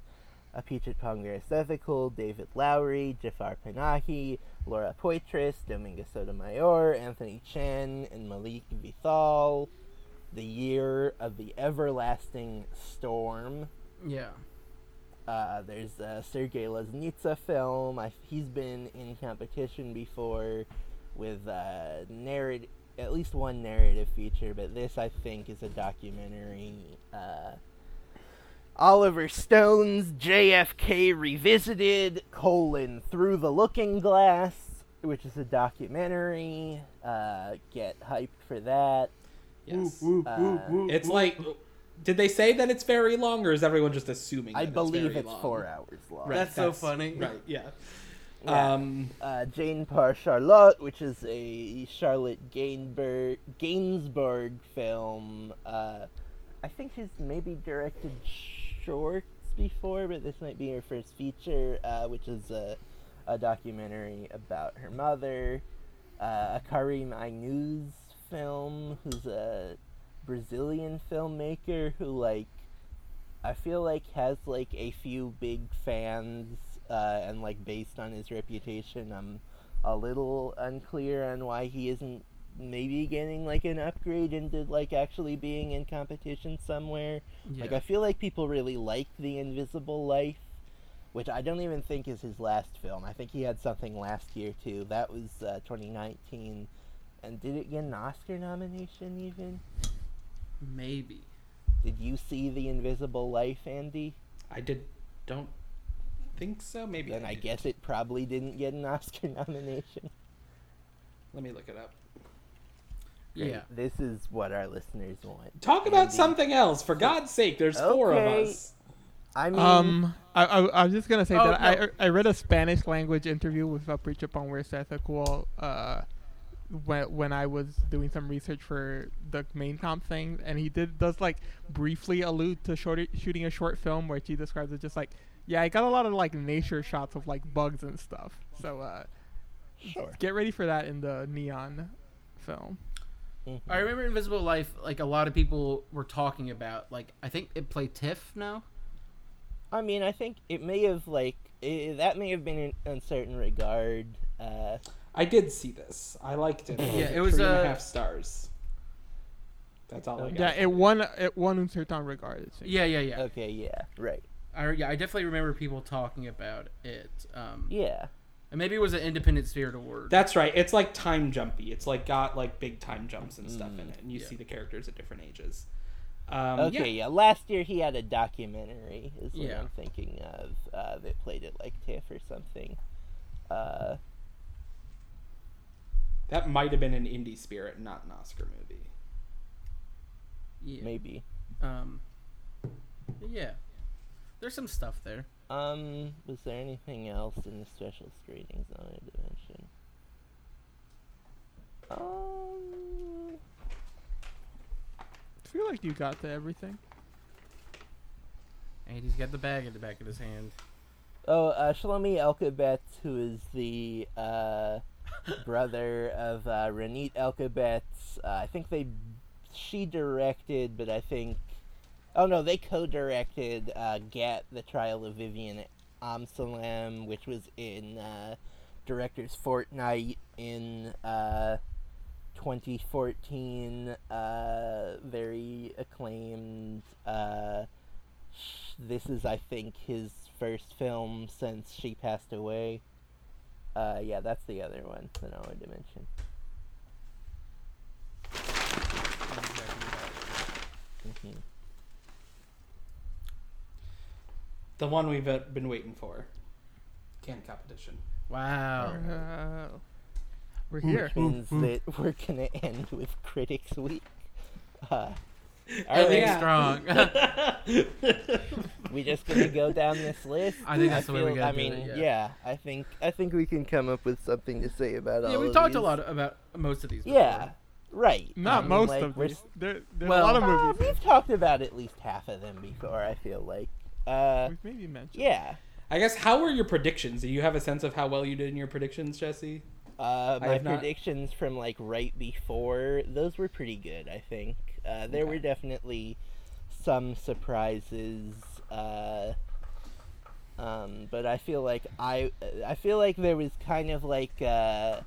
Apichatpong Weerasethakul, David Lowery, Jafar Panahi, Laura Poitras, Dominga Sotomayor, Anthony Chen, and Malik Vitthal. The Year of the Everlasting Storm. Yeah. Uh, there's a Sergei Loznitsa film. I, he's been in competition before with uh, narrative, at least one narrative feature, but this I think is a documentary. Uh, Oliver Stone's JFK Revisited: colon Through the Looking Glass, which is a documentary. Uh, get hyped for that. Yes. Uh, It's like, did they say that it's very long, or is everyone just assuming? I that believe very it's long? four hours long. Right, That's so funny. Right. Yeah. Yeah. Um. uh, Jane Par Charlotte, which is a Charlotte Gainsbourg, Gainsbourg film. Uh, I think she's maybe directed shorts before, but this might be her first feature, uh, which is a, a documentary about her mother. Uh, a Karim Aïnouz film, who's a Brazilian filmmaker who, like, I feel like has like a few big fans, uh, and like based on his reputation, I'm a little unclear on why he isn't maybe getting like an upgrade into like actually being in competition somewhere. Like I feel like people really like The Invisible Life, which I don't even think is his last film. I think he had something last year too. That was uh, 2019, and did it get an Oscar nomination even? Maybe. Did you see The Invisible Life, Andy? I did. Don't think so. Maybe. Then I did. guess it probably didn't get an Oscar nomination. Let me look it up. Great. Yeah. This is what our listeners want. Talk about something else, for God's sake. There's four of Okay. us. I mean, Um, I, I, I was just gonna say Oh, that no. I I read a Spanish language interview with Apichatpong Weerasethakul, uh, when when I was doing some research for the main comp thing, and he did does like briefly allude to short shooting a short film, which he describes as just like, yeah, I got a lot of like nature shots of like bugs and stuff. So uh, sure. get ready for that in the neon film. Mhm. I remember Invisible Life. Like a lot of people were talking about. Like I think it played TIFF now. I mean, I think it may have like i that may have been in Un Certain Regard. Uh, I did see this. I liked it. Yeah, it was, three and a uh, half stars. That's all I got. Yeah, it won it won un certain regard. Yeah, yeah, yeah. okay, yeah, right, I, yeah, I definitely remember people talking about it. Um, yeah. and maybe it was an Independent Spirit Award. That's right. It's like time jumpy. It's like got like big time jumps and stuff in Mm, it, and you yeah. see the characters at different ages. Um, Okay, yeah. yeah. Last year he had a documentary, is what Yeah. I'm thinking of, uh, that played it like TIFF or something. Uh, that might have been an indie spirit, not an Oscar movie. yeah. maybe. Um, yeah. There's some stuff there. Um, was there anything else in the special screenings I wanted to mention? Um, I feel like you got to everything. And he's got the bag in the back of his hand. oh, uh, Shlomi Elkabetz, who is the uh, brother of uh, Ronit Elkabetz. Uh, I think they, she directed, but I think, oh no, they co-directed uh, Gett, the Trial of Vivian Amsalem, which was in uh, Director's Fortnight in uh, 2014. Uh, very acclaimed. Uh, this is, I think, his first film since she passed away. Uh, yeah, that's the other one that I wanted to mention. hmm The one we've uh, been waiting for. Cannes competition. Wow. Uh, we're here. Which means that we're gonna end with Critics Week. Uh, Ending alright, strong. we just gonna go down this list. I think that's the way we feel- gotta I do mean, it, yeah. yeah. I think I think we can come up with something to say about all. yeah, we of talked these. a lot about most of these. Before. Yeah, right. Not I mean, most like, of we're these. There, there's Well- a lot of Uh, movies. we've talked about at least half of them before. I feel like. Uh, We've maybe mentioned. yeah. I guess how were your predictions? Do you have a sense of how well you did in your predictions, Jesse? Uh, my have not- predictions from like right before those were pretty good. I think uh, there were definitely some surprises, uh, um, but I feel like I I feel like there was kind of like uh,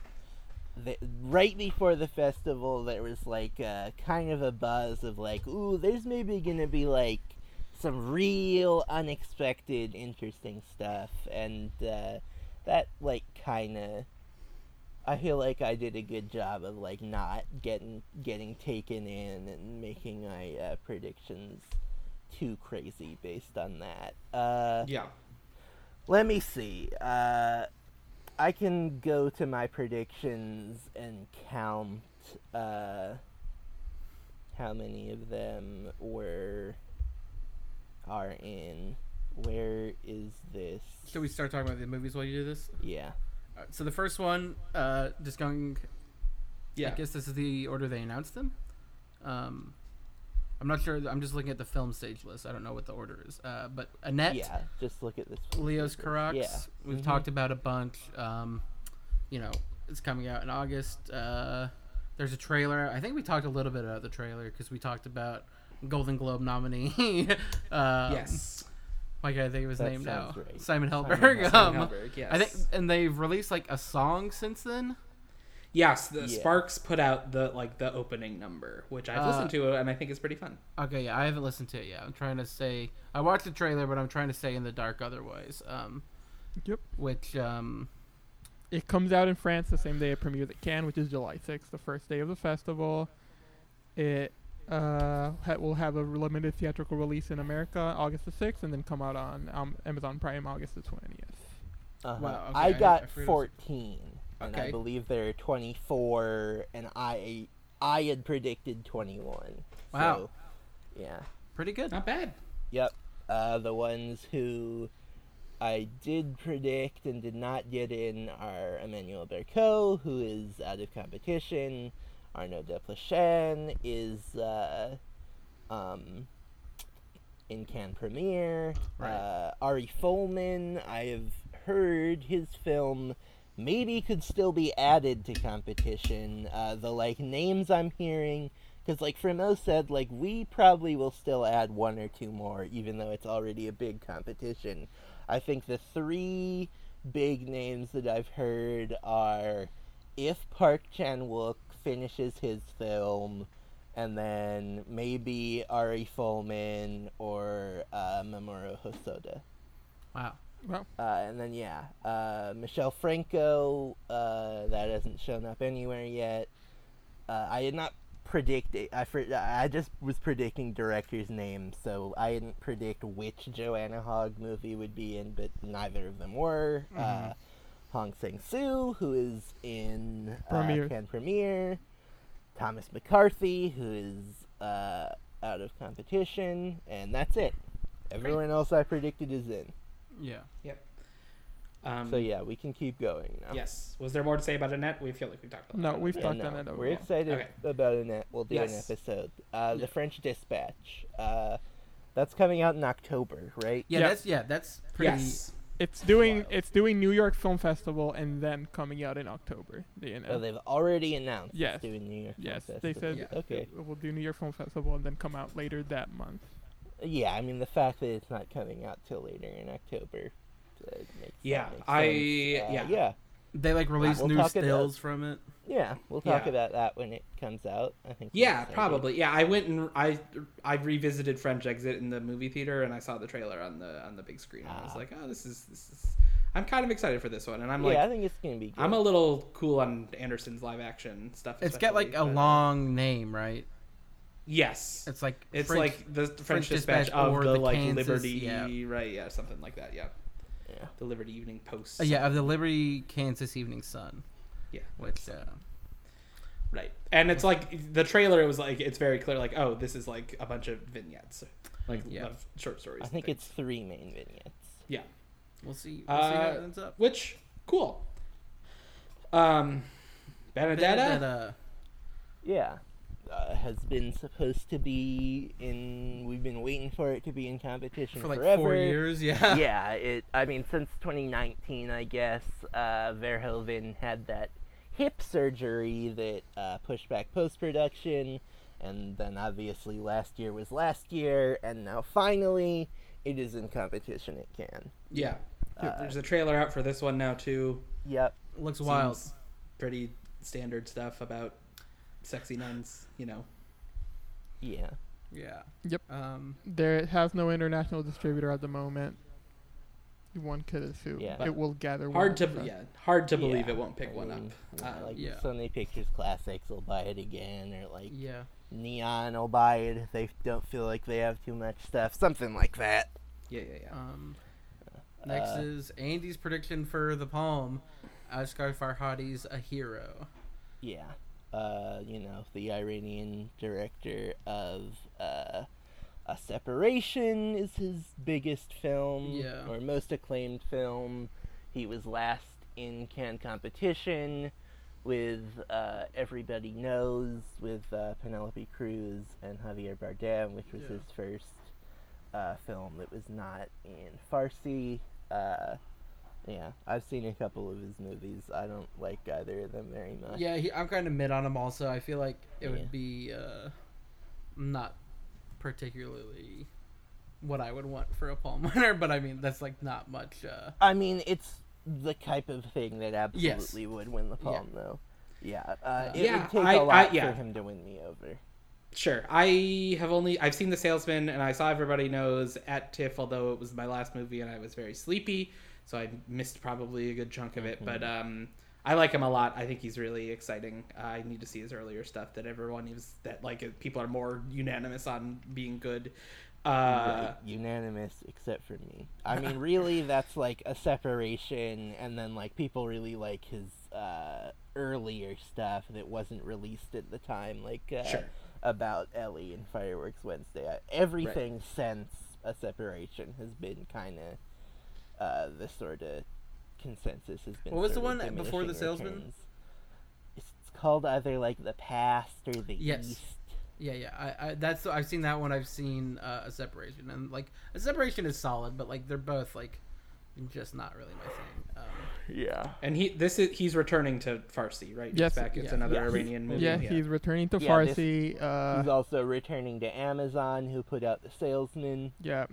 the, right before the festival there was like uh, kind of a buzz of like ooh there's maybe gonna be like some real unexpected interesting stuff and uh, that like kind of I feel like I did a good job of like not getting getting taken in and making my uh, predictions too crazy based on that. Uh, Yeah. let me see. Uh, I can go to my predictions and count uh, how many of them were are in. Where is this? Should we start talking about the movies while you do this? Yeah. Uh, so the first one, uh, just going. Yeah. I guess this is the order they announced them. Um, I'm not sure. I'm just looking at the film stage list. I don't know what the order is. Uh, but Annette, Yeah. Just look at this. Leos. Carax. Yeah. We've Mhm. talked about a bunch. Um, you know, it's coming out in August. Uh, there's a trailer. I think we talked a little bit about the trailer because we talked about Golden Globe nominee. um, yes. Why can't I think of his That name now? right. Simon Simon Helberg. Helberg. um, Helberg, yes. I think, and they've released like a song since then. Yes, the Yeah. Sparks put out the like the opening number, which I've Uh, listened to and I think is pretty fun. Okay, yeah, I haven't listened to it yet. I'm trying to stay. I watched the trailer, but I'm trying to stay in the dark otherwise. Um, Yep. which um, It comes out in France the same day it premieres at Cannes, which is July 6th, the first day of the festival. It uh, ha- will have a limited theatrical release in America August the 6th, and then come out on um, Amazon Prime August the 20th. Uh-huh. Wow, I okay, I- got I forget it was- 14, and I believe there are 24, and I I had predicted 21. Wow. So, yeah. Pretty good. Not bad. Yep. Uh, the ones who I did predict and did not get in are Emmanuelle Bercot, who is out of competition. Arnaud Desplechin is uh, um, in Cannes premiere. Right. Uh, Ari Folman, I have heard his film maybe could still be added to competition. Uh, the like names I'm hearing, because like Frémaux said, like we probably will still add one or two more, even though it's already a big competition. I think the three big names that I've heard are if Park Chan Wook finishes his film, and then maybe Ari Folman or uh, Mamoru Hosoda. Wow. Well, Uh, and then yeah, uh, Michel Franco. Uh, that hasn't shown up anywhere yet. Uh, I had not predicted. I for, I just was predicting directors' names, so I didn't predict which Joanna Hogg movie would be in, but neither of them were. Uh, Hong Sang Soo, who is in uh, Premiere. Cannes Premiere. Thomas McCarthy, who is uh, out of competition, and that's it. Everyone else I predicted is in. Yeah. Um, So yeah, we can keep going now. Yes. Was there more to say about Annette? We feel like we've talked about No, that. we've Yeah, talked no, on it We're excited Okay. about Annette. We'll do Yes. an episode. Uh, The French Dispatch. Uh, that's coming out in October, right? Yeah, Yeah. that's yeah, that's pretty Yes. It's doing Wild. it's doing New York Film Festival and then coming out in October. The Oh, they've already announced Yes. it's doing New York. Film Yes, they Festival. said Yeah. Okay. it will do New York Film Festival and then come out later that month. Yeah, I mean the fact that it's not coming out till later in October. Uh, makes, Yeah, makes I- sense. Uh, yeah. yeah, they like release We'll new talk about- stills from it. yeah. We'll talk Yeah. about that when it comes out. I think. Yeah, probably. Yeah, I went and I I revisited French Exit in the movie theater, and I saw the trailer on the on the big screen. And I was Ah. like, oh, this is this is. I'm kind of excited for this one, and I'm yeah, I think it's gonna be. Good. I'm a little cool on Anderson's live action stuff. It's got like a especially, but, long name, right? Yes, It's like it's French- like the French, French Dispatch, Dispatch of or the, the like Kansas- Liberty, yeah. right? Yeah, something like that. Yeah, Yeah. the Liberty Evening Post. uh, yeah of the Liberty Kansas Evening Sun, yeah, which uh, right. And it's like the trailer. It was like it's very clear, like oh, this is like a bunch of vignettes, like Yeah. of short stories. I think things. it's three main vignettes. yeah. we'll see. We'll see how Uh, it ends up. Which cool. Um, Benedetta. Benedetta. Yeah. Uh, has been supposed to be in. We've been waiting for it to be in competition for like forever. four years. Yeah. yeah, it. I mean, since 2019, I guess. Uh, Verhoeven had that hip surgery that uh, pushed back post production, and then obviously last year was last year, and now finally it is in competition. It can. Yeah. Uh, There's a trailer out for this one now too. Yep. Looks wild. Seems Pretty standard stuff about sexy nuns. You know. Yeah. Yeah. Yep. Um. There has no international distributor at the moment. One could assume Yeah. it will gather. Hard to one yeah. Hard to believe Yeah, it won't pick I one mean, up. yeah, Um, like yeah. Sony Pictures Classics will buy it again, or like Yeah. Neon will buy it if they don't feel like they have too much stuff, something like that. yeah, yeah, yeah. Um. Next Uh, is Andy's prediction for the Palme. Asghar Farhadi's A Hero. Yeah. Uh, you know, the Iranian director of uh, A Separation is his biggest film, Yeah. or most acclaimed film. He was last in Cannes competition with uh, Everybody Knows with uh, Penelope Cruz and Javier Bardem, which was Yeah. his first uh, film that was not in Farsi. Yeah, I've seen a couple of his movies. I don't like either of them very much. Yeah, he, I'm kind of mid on him. Also, I feel like it Yeah. would be uh, not particularly what I would want for a Palme winner, but I mean that's like not much. Uh, I mean, it's the type of thing that absolutely would win the Yeah. Palme, though. Yeah, uh, it Yeah, would take I- a I- lot yeah. for him to win me over. Sure. I have only I've seen The Salesman and I saw Everybody Knows at TIFF, although it was my last movie and I was very sleepy, so I missed probably a good chunk of it. But um, I like him a lot. I think he's really exciting. Uh, I need to see his earlier stuff that everyone is that like people are more unanimous on being good. Uh, Right, unanimous except for me. I mean, really, that's like a separation, and then like people really like his uh, earlier stuff that wasn't released at the time, like uh, Sure. about Elly and Fireworks Wednesday. Everything since a separation has been kind of uh, the sort of consensus has been. What was the one before The Salesman? returns. It's called either like the past or the Yes. east. Yeah, yeah. I, I that's I've seen that one. I've seen uh, a separation, and like a separation is solid, but like they're both like just not really my thing. Yeah. and he this is he's returning to Farsi, right? He's Yes. back. It's Yeah. another Yeah. Iranian movie. Yeah, he's returning to Yeah, this- Farsi. uh, He's also returning to Amazon, who put out The Salesman. yeah,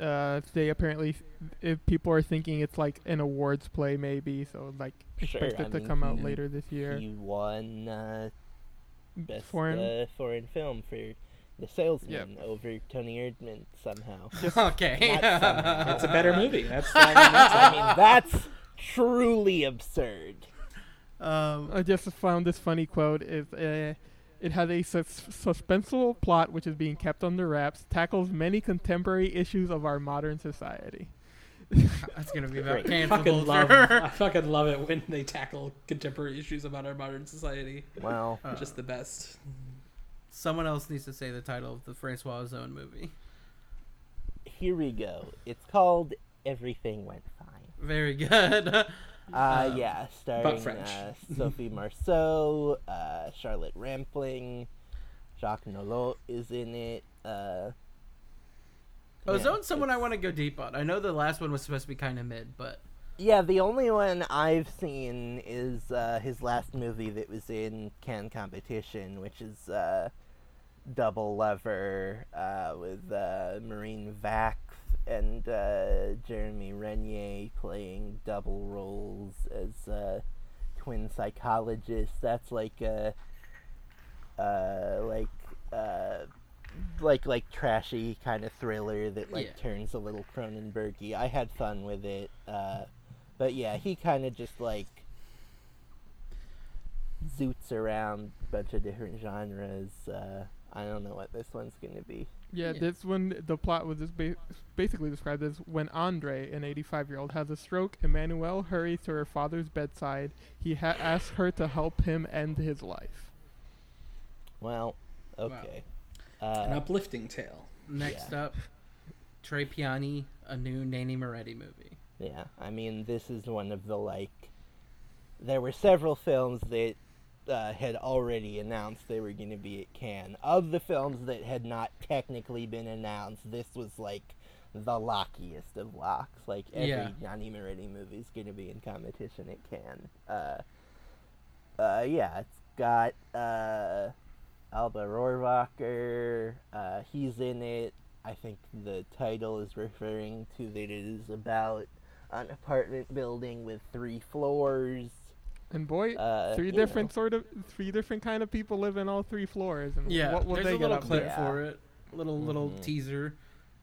uh, they apparently, if people are thinking it's like an awards play, maybe so like Sure, expect I it to mean, come out he- later this year. He won uh, best Foreign. Uh, foreign film for The Salesman over Toni Erdmann somehow. okay. Not somehow. It's a better movie. That's I mean, that's I mean, that's truly absurd. um, I just found this funny quote. Is uh, it has a sus- suspenseful plot which is being kept under wraps, tackles many contemporary issues of our modern society. that's gonna be about Great. cancel fucking love. culture. I fucking love it when they tackle contemporary issues about our modern society. Wow, Uh, Just the best. Someone else needs to say the title of the Francois Ozon movie. here we go. It's called Everything Went Fine. Very good. Uh, Uh, yeah, starring uh, Sophie Marceau, uh, Charlotte Rampling, Jacques Nolot is in it. Uh, yeah, Ozon's someone I want to go deep on. I know the last one was supposed to be kind of mid, but Yeah, the only one I've seen is uh, his last movie that was in Cannes competition, which is uh, Double Lover uh, with uh, Marine Vacth and uh, Jeremy Renier playing double roles as uh, twin psychologists. That's like a uh, like uh, like like trashy kind of thriller that like Yeah. turns a little Cronenbergy. I had fun with it. Uh, but yeah, he kind of just like zoots around a bunch of different genres. Uh, I don't know what this one's gonna be. Yeah, Yeah. this one the plot was just ba- basically described as when Andre, an 85-year-old, has a stroke. Emmanuel hurries to her father's bedside. He ha- asks her to help him end his life. Well, okay. An Uh, uplifting tale. next Yeah. up, Tre Piani, a new Nanni Moretti movie. yeah, I mean, this is one of the like. There were several films that uh, had already announced they were going to be at Cannes. Of the films that had not technically been announced, this was like the lockiest of locks. Like every Yeah. Nanni Moretti movie is going to be in competition at Cannes. Uh, uh, yeah, it's got uh, Alba Rohrwacher. Uh, he's in it. I think the title is referring to that it is about an apartment building with three floors. And boy, Uh, three different know. sort of three different kind of people live in all three floors. And Yeah, what will there's they a little clip to? Yeah. for it, little little Mhm. teaser.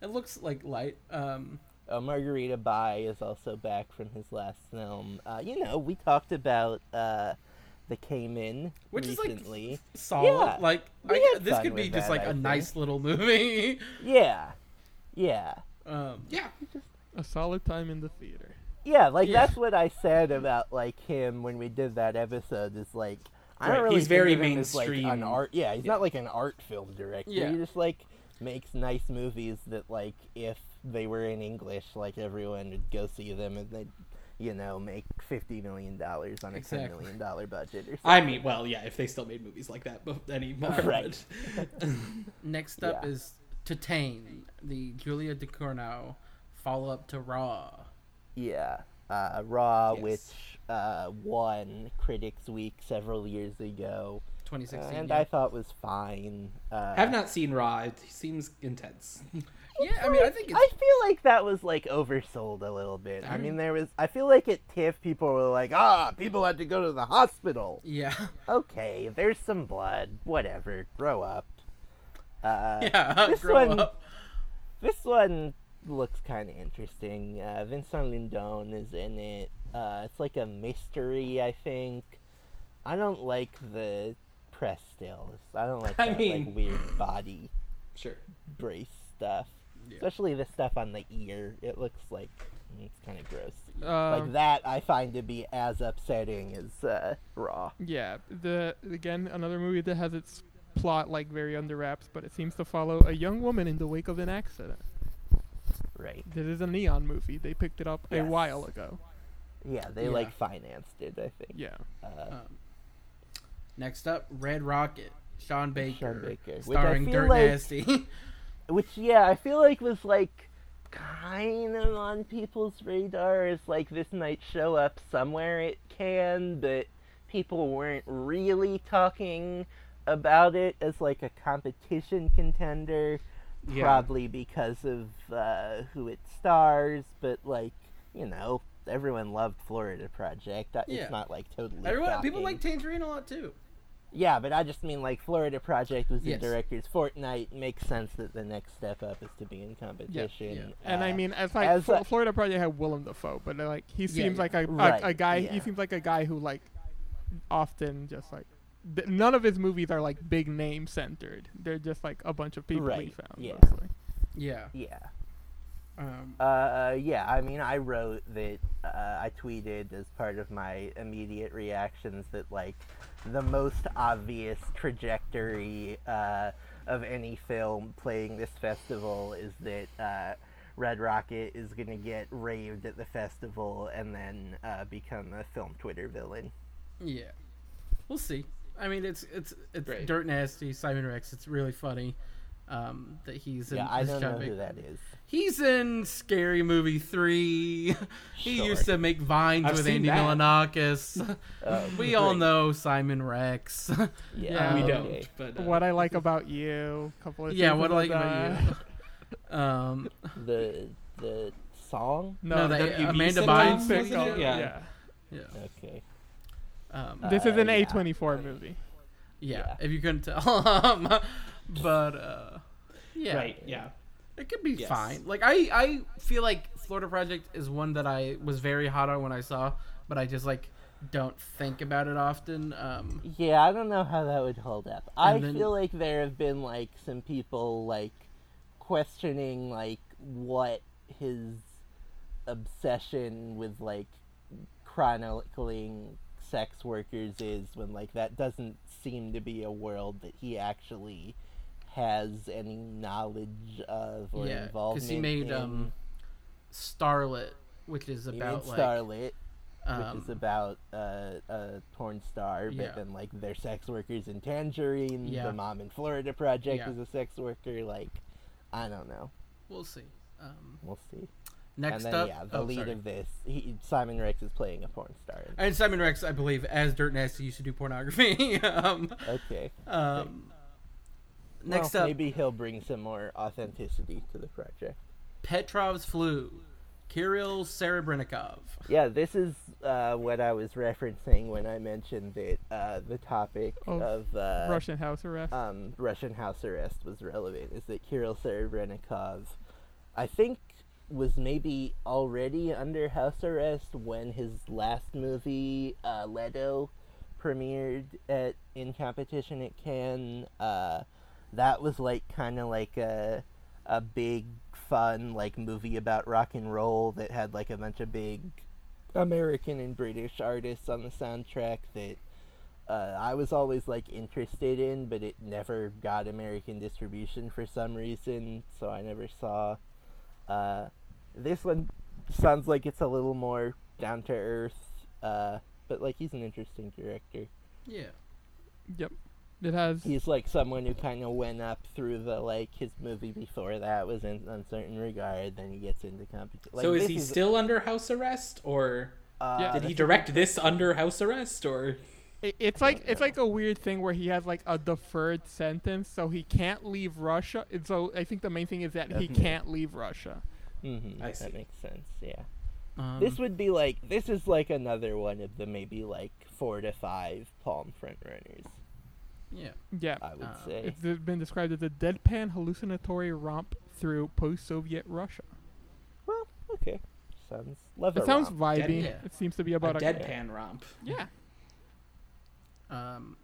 It looks like light. Um, Uh, Margherita Buy is also back from his last film. Uh, you know, we talked about uh, the Caiman Which is, like, recently. solid. Yeah, like I, had this could be just that, like I a think. nice little movie. yeah, yeah, um, Yeah. A solid time in the theater. Yeah. Like Yeah. that's what I said about like him when we did that episode. Is like I don't really. he's think very of him as, like, mainstream. an art. Yeah, he's Yeah. not like an art film director. Yeah. He just like makes nice movies that like if they were in English, like everyone would go see them and they'd you know make fifty million dollars on a ten Exactly. million dollar budget or something. I mean, well, yeah, if they still made movies like that bef- anymore. Right. next up Yeah. is Titane, the Julia Ducournau follow up to Raw. Yeah. Uh, Raw, Yes. which uh, won Critics Week several years ago, uh, 2016. and yeah. I thought was fine. Uh, Have not seen Raw. It seems intense. yeah, I mean, I think it's I feel like that was like oversold a little bit. I mean, there was. I feel like at TIFF, people were like, "Ah, people had to go to the hospital." yeah, Okay, there's some blood. Whatever. Grow up. Uh, yeah. this grow one- up. This one looks kind of interesting. Uh, Vincent Lindon is in it. Uh, it's like a mystery, I think. I don't like the press stills. I don't like I mean- like weird body Sure. brace stuff. especially the stuff on the ear. It looks like it's kind of gross. Uh, like that, I find to be as upsetting as uh, Raw. Yeah, the again another movie that has its plot like very under wraps, but it seems to follow a young woman in the wake of an accident. Right. This is a neon movie. They picked it up a while ago. Yeah, they Yeah. like financed it. I think. Yeah. Uh, Um, next up, Red Rocket, Sean Baker, Sean Baker, starring feel Dirt like- Nasty. which yeah, I feel like was like kind of on people's radar as like this might show up somewhere it can, but people weren't really talking about it as like a competition contender. Yeah. Probably because of uh, who it stars, but like you know, everyone loved Florida Project. Uh, Yeah. It's not like totally. Everyone, people like Tangerine a lot too. Yeah, but I just mean like Florida Project was Yes. in director's fortnight. Makes sense that the next step up is to be in competition. And I Uh, mean, as like as Fl- a- Florida Project had Willem Dafoe, but like he seems yeah. like a, a, Right, a guy. yeah. He seems like a guy who like often just like th- none of his movies are like big name centered. They're just like a bunch of people he Right, found. yeah. Mostly. Yeah. yeah, Um, uh, yeah. I mean, I wrote that. Uh, I tweeted as part of my immediate reactions that like the most obvious trajectory uh, of any film playing this festival is that. Uh, Red Rocket is gonna get raved at the festival and then uh, become a film Twitter villain. yeah. We'll see. I mean, it's it's it's Right. Dirt Nasty, Simon Rex. It's really funny um, that he's in. Yeah, I don't know who that is. He's in Scary Movie three. he Sure. used to make vines I've with Andy that. Milonakis. Um, we all know Simon Rex. Yeah, Yeah, we don't. But uh, What I like about you, couple of yeah, what I like about you. Um, The the song. No, No, the the WB Amanda sitcom? Bynes Was yeah. Yeah. yeah. Okay. Um, Uh, This is an yeah. A24 movie. yeah, yeah. if you couldn't tell. um, but uh, yeah, Right. Yeah. it could be Yes. fine. Like I, I feel like Florida Project is one that I was very hot on when I saw, but I just like don't think about it often. Um, Yeah, I don't know how that would hold up. I then- feel like there have been like some people like questioning like what his obsession with like chronicling sex workers is when like that doesn't seem to be a world that he actually has any knowledge of or yeah, involvement because he made in. um, Starlet, which is about like Starlit, um, which is about uh, a porn star, but Yeah. then like they're sex workers in Tangerine. Yeah. The Mom in Florida project is a sex worker. Like, I don't know. we'll see. Um, We'll see. Next and then up, yeah, the oh, lead sorry. of this, he, Simon Rex is playing a porn star. in- And Simon Rex, I believe, as Dirt Nasty used to do pornography. um, Okay. um, next well, up, maybe he'll bring some more authenticity to the project. Petrov's Flu, Kirill Serebrennikov. Yeah, this is uh, what I was referencing when I mentioned that uh, the topic Of of uh, Russian house arrest. um, Russian house arrest was relevant is that Kirill Serebrennikov, I think, was maybe already under house arrest when his last movie, uh, Leto, premiered at in competition at Cannes. Uh, that was like kind of like a a big fun like movie about rock and roll that had like a bunch of big American and British artists on the soundtrack that uh, I was always like interested in, but it never got American distribution for some reason, so I never saw. Uh, this one sounds like it's a little more down to earth, uh, but like he's an interesting director. Yeah. yep. It has. He's like someone who kind of went up through the like his movie before that was in Un Certain Regard, then he gets into competition. Like, so is this he still under house arrest, or Uh, did he direct this under house arrest, or? It, it's like it's like a weird thing where he has like a deferred sentence, so he can't leave Russia. And so I think the main thing is that he can't leave Russia. Mhm, I see. That makes sense. Yeah. Um, This would be like this is like another one of the maybe like four to five Palme front runners. yeah. Yeah, I would Uh, say. it's been described as a deadpan hallucinatory romp through post-Soviet Russia. Well, okay. Sounds love It sounds romp. vibey. Yeah. It seems to be about a, deadpan romp. Yeah, Um,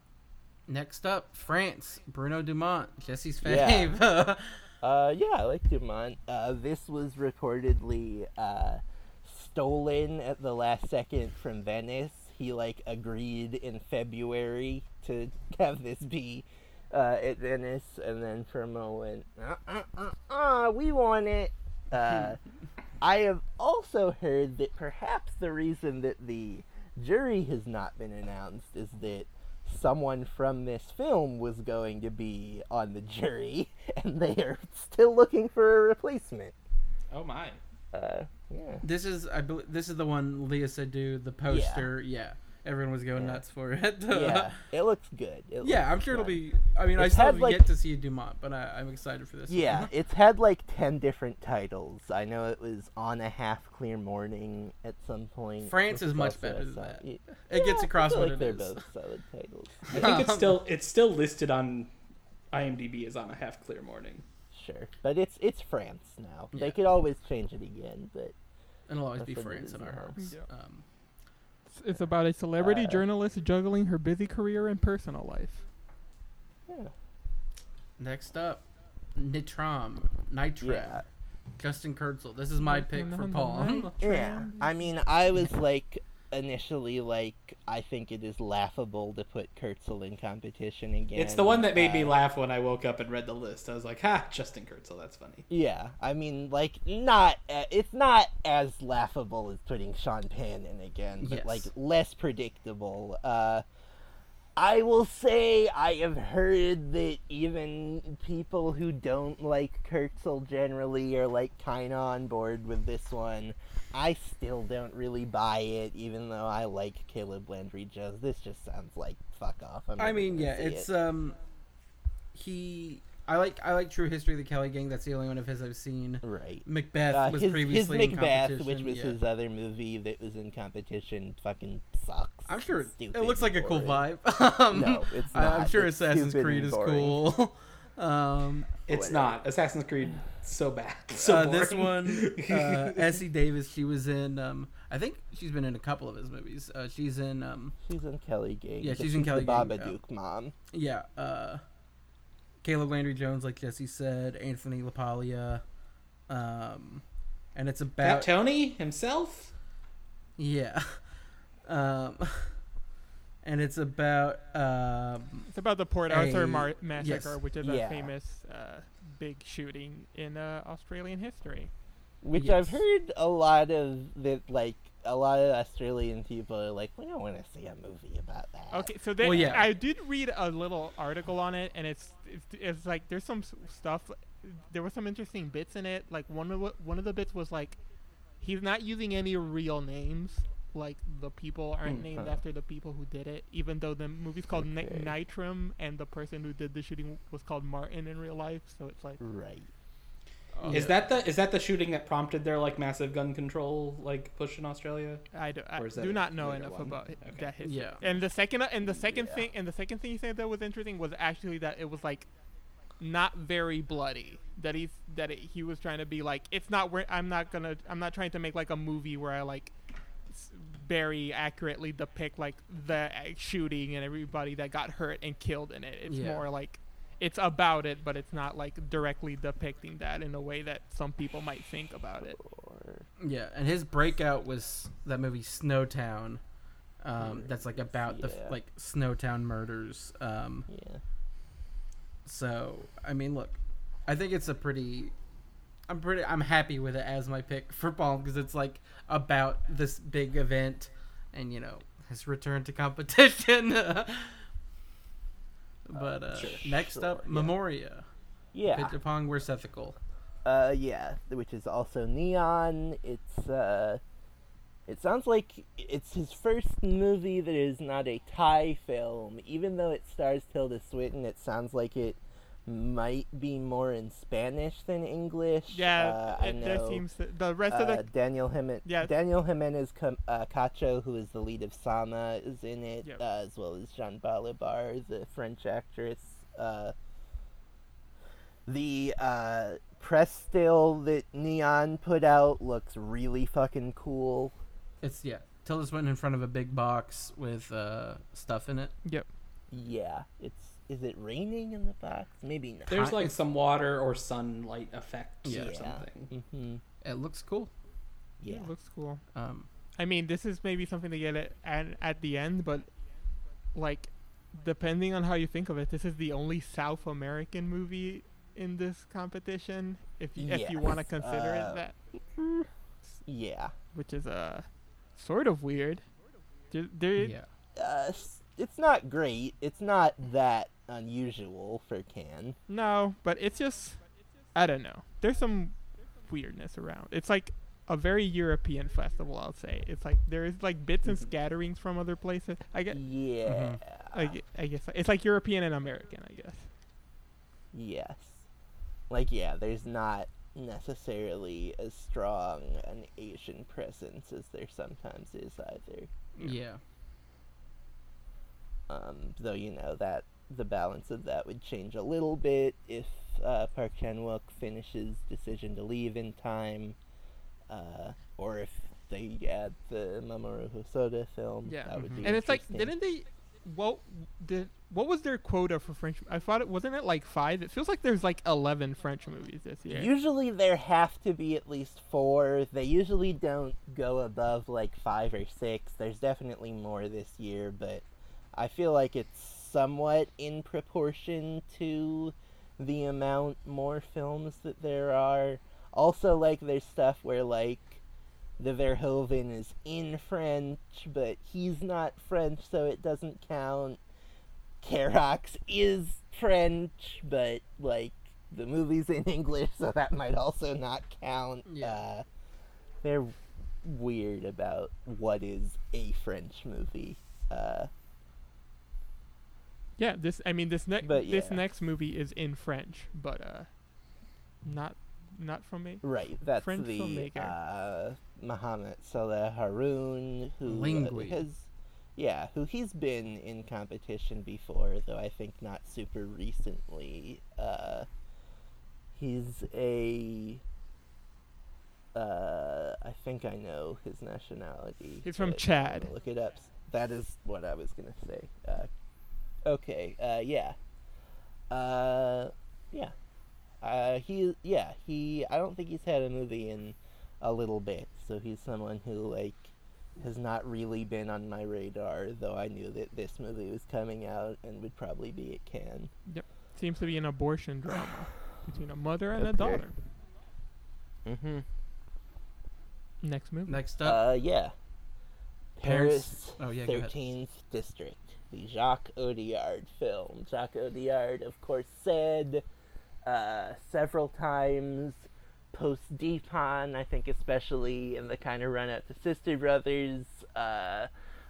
next up, France, Bruno Dumont, Jesse's fave. Yeah. Uh, yeah, I like Dumont. Uh, this was reportedly uh, stolen at the last second from Venice. He like agreed in February to have this be uh, at Venice, and then Frémaux went, uh, uh, uh, uh, we want it. Uh, I have also heard that perhaps the reason that the jury has not been announced is that someone from this film was going to be on the jury, and they are still looking for a replacement. Oh my. Uh, yeah. This is I believe this is the one Léa Seydoux the poster. Yeah, everyone was going Yeah. nuts for it. yeah, it looks good. It yeah, looks I'm sure it'll be. I mean, I It's still had, have like- yet to see Dumont, but I, I'm excited for this. one. Yeah, it's had like ten different titles. I know it was on a half clear morning at some point. France is much better than that. y- It gets across I feel what like it they're is. both solid titles. I think it's still it's still listed on IMDb as on a half clear morning. Sure, but it's it's France now. Yeah. They could always change it again, but and it'll always be That's what it France in our hearts. Yeah. Um, It's- It's about a celebrity Uh, journalist juggling her busy career and personal life. yeah. next up, Nitram, Nitram, Yeah. Justin Kurzel. This is my pick for Palme. Yeah, I mean, I was like initially like, I think it is laughable to put Kurzel in competition again. It's the one that made me Uh, laugh when I woke up and read the list. I was like, "Ha, Justin Kurzel, that's funny." Yeah, I mean, like, not uh, it's not as laughable as putting Sean Penn in again, but Yes. like less predictable. Uh, I will say I have heard that even people who don't like Kurzel generally are like kind of on board with this one. I still don't really buy it, even though I like Caleb Landry Jones. This just sounds like fuck off. I mean, yeah, it's it. um, he. I like I like True History of the Kelly Gang. That's the only one of his I've seen. right. Macbeth Uh, was his, his previously in Macbeth, which was yeah. his other movie that was in competition, fucking sucks. I'm sure it's Stupid it looks like a cool vibe. Um, No, it's I- I'm sure It's Assassin's Creed is cool. um, It's Whatever. not Assassin's Creed. So bad. So uh, this one, uh, Essie Davis, she was in. Um, I think she's been in a couple of his movies. Uh, she's in. Um, She's in Kelly Gang. Yeah, but she's in Kelly the Gang, Babadook mom. yeah, uh, Caleb Landry Jones, like Jesse said, Anthony LaPaglia, um, and it's Fat about Tony himself. yeah, um, and it's about um, It's about the Port Arthur A- mar- massacre, yes. which is Yeah. a famous uh, big shooting in uh, Australian history. Which Yes. I've heard a lot of that, like a lot of Australian people are like, we don't want to see a movie about that. Okay, so they, Well, yeah. I did read a little article on it, and it's it's, it's like there's some stuff. There were some interesting bits in it. Like one of one of the bits was like he's not using any real names. Like the people aren't Hmm. named after the people who did it, even though the movie's called Ni- Okay. Nitram, and the person who did the shooting was called Martin in real life. So it's like, Right. uh, Is that the is that the shooting that prompted their like massive gun control like push in Australia? I do, I Or is that do not know enough one? about Okay. that history. Yeah. And the second and the second Yeah. thing and the second thing he said that was interesting was actually that it was like not very bloody. That he's that it, he was trying to be like it's not where I'm not gonna I'm not trying to make like a movie where I like s- very accurately depict like the uh, shooting and everybody that got hurt and killed in it. It's Yeah. more like it's about it, but it's not like directly depicting that in a way that some people might think about it. Yeah, and his breakout was that movie Snowtown. Um, that's like about the yeah. f like Snowtown murders. Um, yeah. So I mean, look, I think it's a pretty. I'm pretty. I'm happy with it as my pick for Palme because it's like about this big event, and you know his return to competition. but uh, sure. next Sure, up, yeah. Memoria. Yeah. Apichatpong Weerasethakul. Uh, yeah, which is also neon. It's uh, it sounds like it's his first movie that is not a Thai film. Even though it stars Tilda Swinton, it sounds like it might be more in Spanish than English. Yeah, uh, I it, there know. seems to, the rest of uh, the Daniel Jimenez, Yeah. Daniel Jimenez Com- uh, Cacho, who is the lead of Zama, is in it, Yep. uh, as well as Jean Balibar, the French actress. Uh, the uh, press still that Neon put out looks really fucking cool. It's yeah. Tilda Swinton in front of a big box with uh, stuff in it. Yep. Yeah, it's is it raining in the box? Maybe not. There's like some water or sunlight effect Yeah. or something. hmm It looks cool. Yeah. It looks cool. Um, I mean, this is maybe something to get at, at at the end, but like, depending on how you think of it, this is the only South American movie in this competition. If you, if you want to consider uh, it that, Yeah. which is uh, sort of weird. There, there, yeah. Uh, s- it's not great. It's not that unusual for Cannes. No, but it's just I don't know. There's some weirdness around. It's like a very European festival, I'll say. It's like there is like bits and mm-hmm. scatterings from other places. I guess Yeah. Mm-hmm. I, gue- I guess it's like European and American, I guess. Yes. Like, yeah, there's not necessarily as strong an Asian presence as there sometimes is either. Yeah. Um, though, you know, that the balance of that would change a little bit if uh, Park Chan Wook finishes Decision to Leave in time, uh, or if they add the Mamoru Hosoda film. Yeah. that would Mhm. be And it's like didn't they what did what was their quota for French I thought it wasn't it like 5? It feels like there's like 11 French movies this year. Usually there have to be at least four. They usually don't go above like five or six. There's definitely more this year, but I feel like it's somewhat in proportion to the amount more films that there are. Also, like, there's stuff where, like, the Verhoeven is in French, but he's not French, so it doesn't count. Carax is French, but, like, the movie's in English, so that might also not count. Yeah. Uh, they're weird about what is a French movie. Uh, Yeah, this I mean this next But this next movie is in French, but uh not not from me. right, that's French the filmmaker. uh, Mohammed Saleh Haroun, who uh, Lingui. has, yeah, who he's been in competition before, though I think not super recently. Uh, he's a, uh, I think I know his nationality. He's from Chad. Look it up. That is what I was gonna say. Uh, okay, uh, yeah, uh, yeah. Uh, he, yeah, he. I don't think he's had a movie in a little bit, so he's someone who like has not really been on my radar. Though I knew that this movie was coming out and would probably be at Cannes. Seems to be an abortion drama between a mother and a daughter. Mm-hmm. Next movie. Next up, Uh, yeah. Paris- Paris, oh, yeah, go ahead. Thirteenth District, the Jacques Audiard film. Jacques Audiard, of course, said uh, several times post Dheepan, I think especially in the kind of run up to Sister Brothers, uh,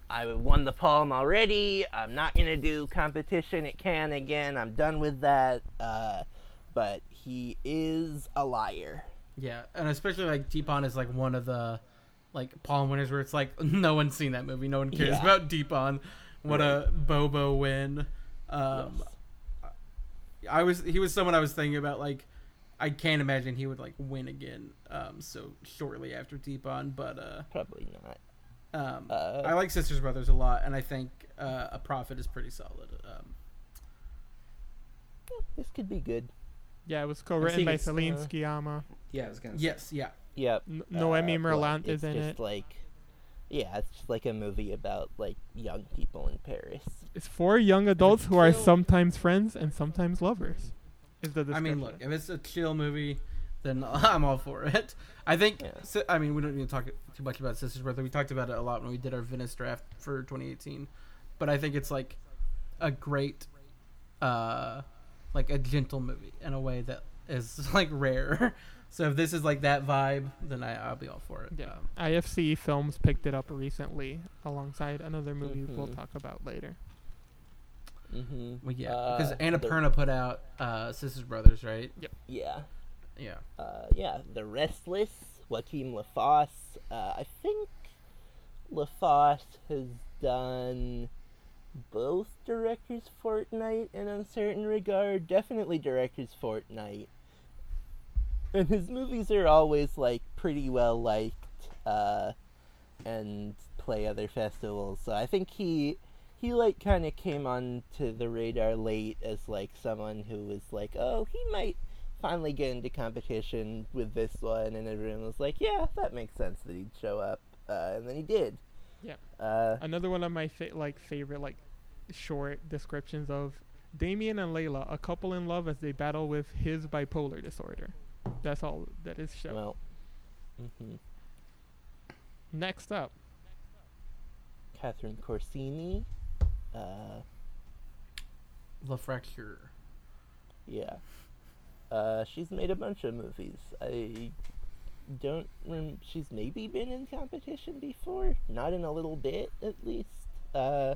I won the Palme already. I'm not gonna do competition at Cannes again. I'm done with that. Uh, but he is a liar. yeah, and especially like Dheepan is like one of the like Palme winners where it's like no one's seen that movie, no one cares Yeah. about Dheepan. What a Bobo win. Um, Yes. I was he was someone I was thinking about like I can't imagine he would like win again um so shortly after Dheepan but uh Probably not. um Uh, I like Sisters Brothers a lot and I think uh, a Prophet is pretty solid um This could be good. Yeah, it was co-written by it's, Celine uh, Sciamma. Yeah, I was gonna say. yes yeah Yep. N- Noemi Uh, Merlant is in just it. Like, yeah, it's just like a movie about like young people in Paris. It's for young adults who are sometimes friends and sometimes lovers. Is the I mean look if it's a chill movie then I'm all for it I think Yeah. si- I mean we don't need to talk too much about Sisters Brother. we talked about it a lot when we did our Venice draft for 2018 but I think it's like a great uh like a gentle movie in a way that is like rare so if this is like that vibe then I, i'll be all for it Yeah. Um, IFC Films picked it up recently alongside another movie we'll Mhm. talk about later. Mm-hmm. well, yeah Uh, because the- annapurna put out uh sisters brothers right Yep. Yeah. yeah Uh, yeah, The Restless, Joachim Lafosse. Uh, I think Lafosse has done both Director's Fortnight and Un Certain Regard. Definitely Director's Fortnight. And his movies are always, like, pretty well liked, uh, and play other festivals. So I think he he like kind of came on to the radar late as like someone who was like, oh, he might finally get into competition with this one, and everyone was like, yeah, that makes sense that he'd show up, uh, and then he did. Yeah. Uh, Another one of my fa- like favorite like short descriptions of Damien and Layla, a couple in love as they battle with his bipolar disorder. That's all that is shown. well. hmm Next up, Catherine Corsini. Uh, La Fracture. yeah. Uh, she's made a bunch of movies. I don't rem- she's maybe been in competition before not in a little bit at least uh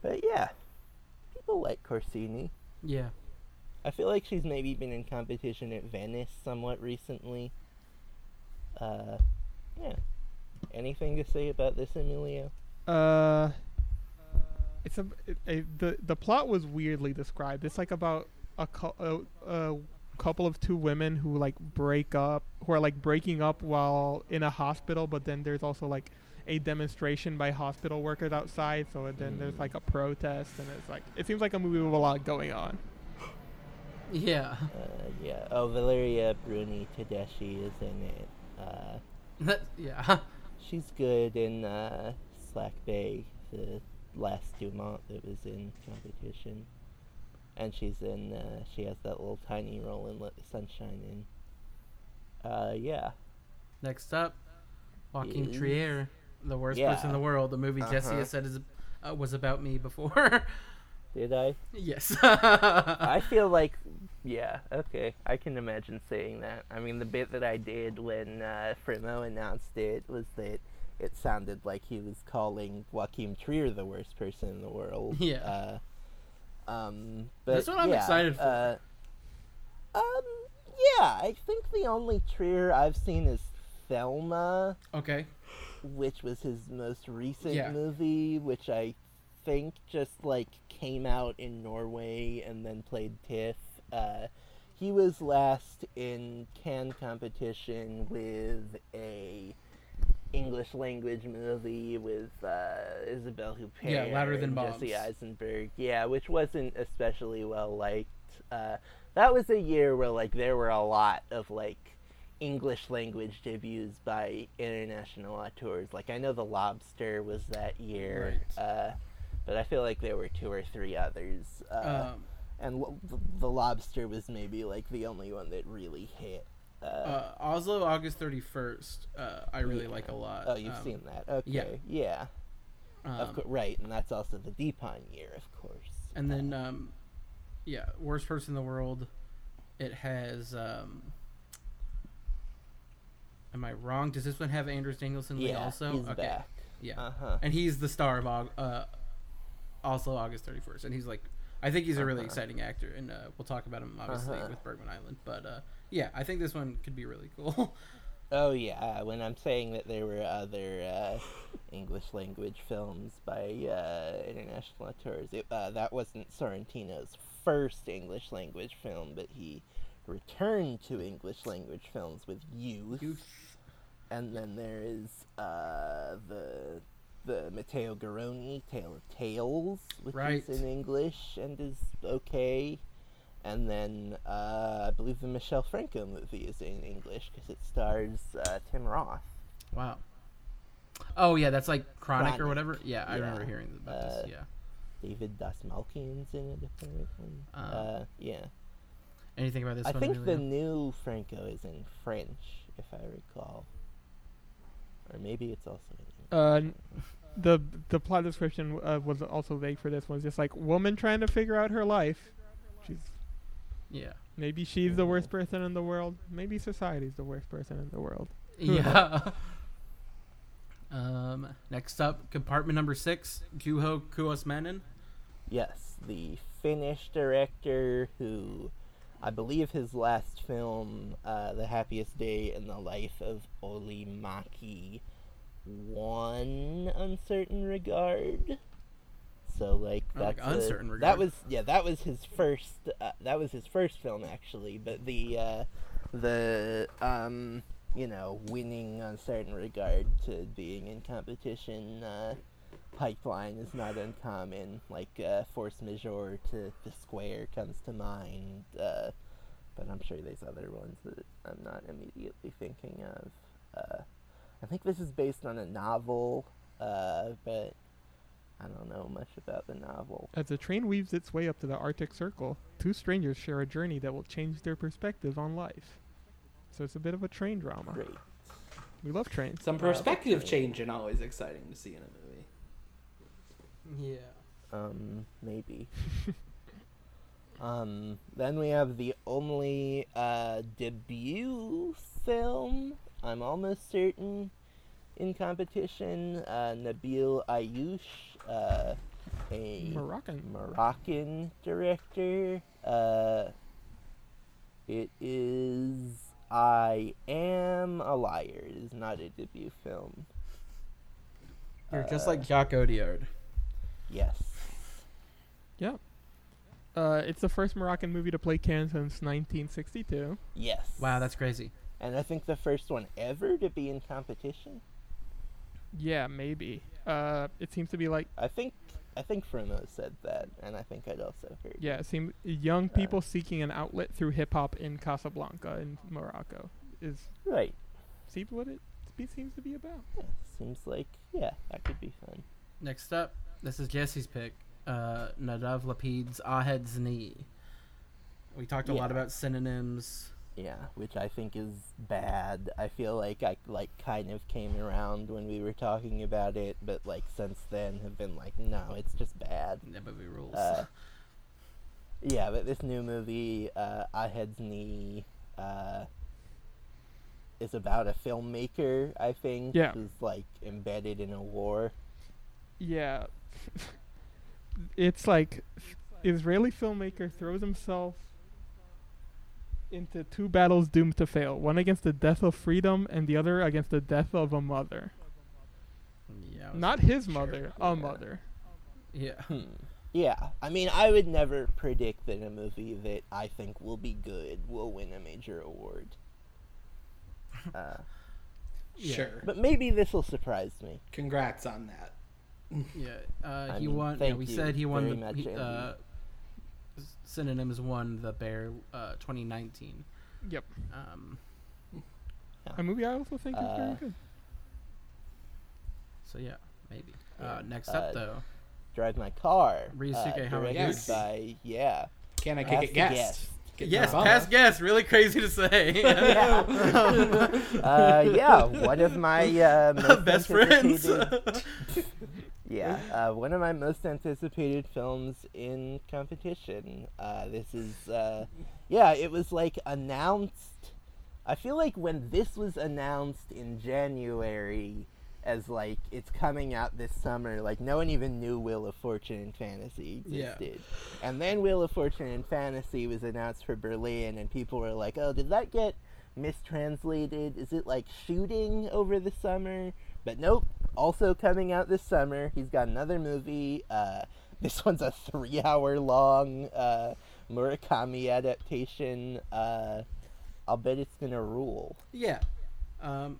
but yeah people like corsini Yeah. I feel like she's maybe been in competition at venice somewhat recently uh yeah anything to say about this emilio uh, it's a, it, a the the plot was weirdly described. It's like about a, cou- a, a couple of two women who like break up, who are like breaking up while in a hospital, but then there's also like a demonstration by hospital workers outside. So then there's like a protest, and it's like it seems like a movie with a lot going on. Yeah. uh yeah oh valeria bruni tedeschi is in it uh That, yeah. she's good in uh slack bay the last dumont that was in competition and she's in uh she has that little tiny role in let the sunshine in uh yeah Next up, Joachim Is- Trier, the worst Yeah. person in the world. The movie Jesse Uh-huh. has said is uh, was about me before. did i yes. i feel like yeah okay i can imagine saying that i mean the bit that i did when uh Frémaux announced it was that it sounded like he was calling Joachim Trier the worst person in the world. Yeah. Uh, um, but That's what I'm yeah, excited for. Uh, um, yeah, I think the only Trier I've seen is Thelma, okay. which was his most recent Yeah. movie, which I think just like came out in Norway and then played TIFF. Uh, he was last in Cannes competition with a English language movie with uh, Isabelle Huppert Yeah, Louder Than and Jesse Eisenberg. Yeah, which wasn't especially well liked. Uh, that was a year where like there were a lot of like English language debuts by international auteurs. Like I know The Lobster was that year, Right. uh, but I feel like there were two or three others. Uh, Um, and lo- the, Lobster was maybe like the only one that really hit. Uh, uh, Oslo, August 31st. Uh, I really Yeah. like a lot. oh, you've Um, seen that? Okay, yeah. yeah, um, course, right, and that's also the Dheepan year, of course. And then, Uh, um, yeah, worst person in the world. It has. Um, am I wrong? Does this one have Anders Danielsen Lie yeah, also? he's okay, back. yeah, Uh huh. and he's the star of uh, also August thirty first, and he's like, I think he's a really exciting actor, and uh, we'll talk about him obviously Uh-huh. with Bergman Island, but uh, yeah, I think this one could be really cool. Oh yeah, when I'm saying that there were other uh, English language films by uh, international auteurs, it, uh, that wasn't Sorrentino's first English language film, but he returned to English language films with Youth, Youth. and then there is uh, the the Matteo Garrone Tale of Tales, which Right. is in English and is okay. And then uh, I believe the Michel Franco movie is in English because it stars uh, Tim Roth. Wow. Oh yeah, that's like Chronic, or whatever. Yeah, I remember hearing about Uh, this. Yeah. David Dastmalchian's in it, recall. Um, uh, yeah. Anything about this I think the Emilio? new Franco is in French, if I recall. Or maybe it's also in English. Uh, the the plot description uh, was also vague for this one. It's just like woman trying to figure out her life. She's Yeah. maybe she's the worst person in the world. Maybe society's the worst person in the world. Yeah. um. Next up, compartment number six, Juho Kuosmanen. Yes, the Finnish director who I believe his last film, uh, The Happiest Day in the Life of Olli Mäki, won Un Certain Regard. So like Oh, like that's a- Regard. That was yeah, that was his first. Uh, that was his first film actually, but the uh, the um you know winning Un Certain Regard to being in competition uh, pipeline is not uncommon. Like uh, force majeure to the square comes to mind, uh, but I'm sure there's other ones that I'm not immediately thinking of. Uh, I think this is based on a novel, uh, but I don't know much about the novel. As the train weaves its way up to the Arctic Circle, two strangers share a journey that will change their perspective on life. So it's a bit of a train drama. Great. We love trains. Some perspective change and always exciting to see in a movie. Yeah. Um, maybe. um, then we have the only uh, debut film, I'm almost certain, in competition. Uh, Nabil Ayouch, uh, a Moroccan. Moroccan director. Uh, it is I Am a Liar. It is not a debut film. You're just Uh, like Jacques Audiard. Yes. Yeah. Uh, it's the first Moroccan movie to play Cannes since 1962. Yes. Wow, that's crazy. And I think the first one ever to be in competition. Yeah, maybe. Uh, it seems to be like I think I think Frémaux said that, and I think I'd also heard. yeah, it seems young Uh, people seeking an outlet through hip hop in Casablanca in Morocco is Right. seems what it seems to be about. Yeah. Seems like yeah, that could be fun. Next up, this is Jesse's pick. Uh, Nadav Lapid's Ahed's Knee. We talked a lot about synonyms. Yeah, which I think is bad. I feel like I like kind of came around when we were talking about it, but like since then have been like, no, it's just bad. That movie rules. Uh, yeah, but this new movie, uh, Ahed's Knee, uh, is about a filmmaker. I think Yeah. who's like embedded in a war. Yeah. it's like Israeli filmmaker throws himself into two battles doomed to fail. One against the death of freedom and the other against the death of a mother. yeah. Not his sure. mother, a mother. Yeah. Yeah, I mean, I would never predict that a movie that I think will be good will win a major award. Uh, Yeah. Sure. but maybe this will surprise me. Congrats on that. Yeah. Uh, he mean, won. Yeah, we you said he won the much, he- uh, synonyms won the Bear uh, 2019. Yep. Um, A movie I also think is very Uh, good. so yeah, maybe. Yeah, Uh, next uh, up though, Drive My Car. Ryusuke uh, Hamaguchi. by yeah. Can I Past kick it the guest? guest. Get yes, past guess. Really crazy to say. uh, yeah, one of my uh, most Best friends. Yeah, uh, one of my most anticipated films in competition. Uh, this is, uh, yeah, it was like announced. I feel like when this was announced in January as like it's coming out this summer, like no one even knew Wheel of Fortune and Fantasy Yeah. existed. And then Wheel of Fortune and Fantasy was announced for Berlin, and people were like, oh, did that get mistranslated? Is it like shooting over the summer? But nope, also coming out this summer. He's got another movie. Uh, this one's a three hour long uh, Murakami adaptation. Uh, I'll bet it's gonna rule. yeah. Um,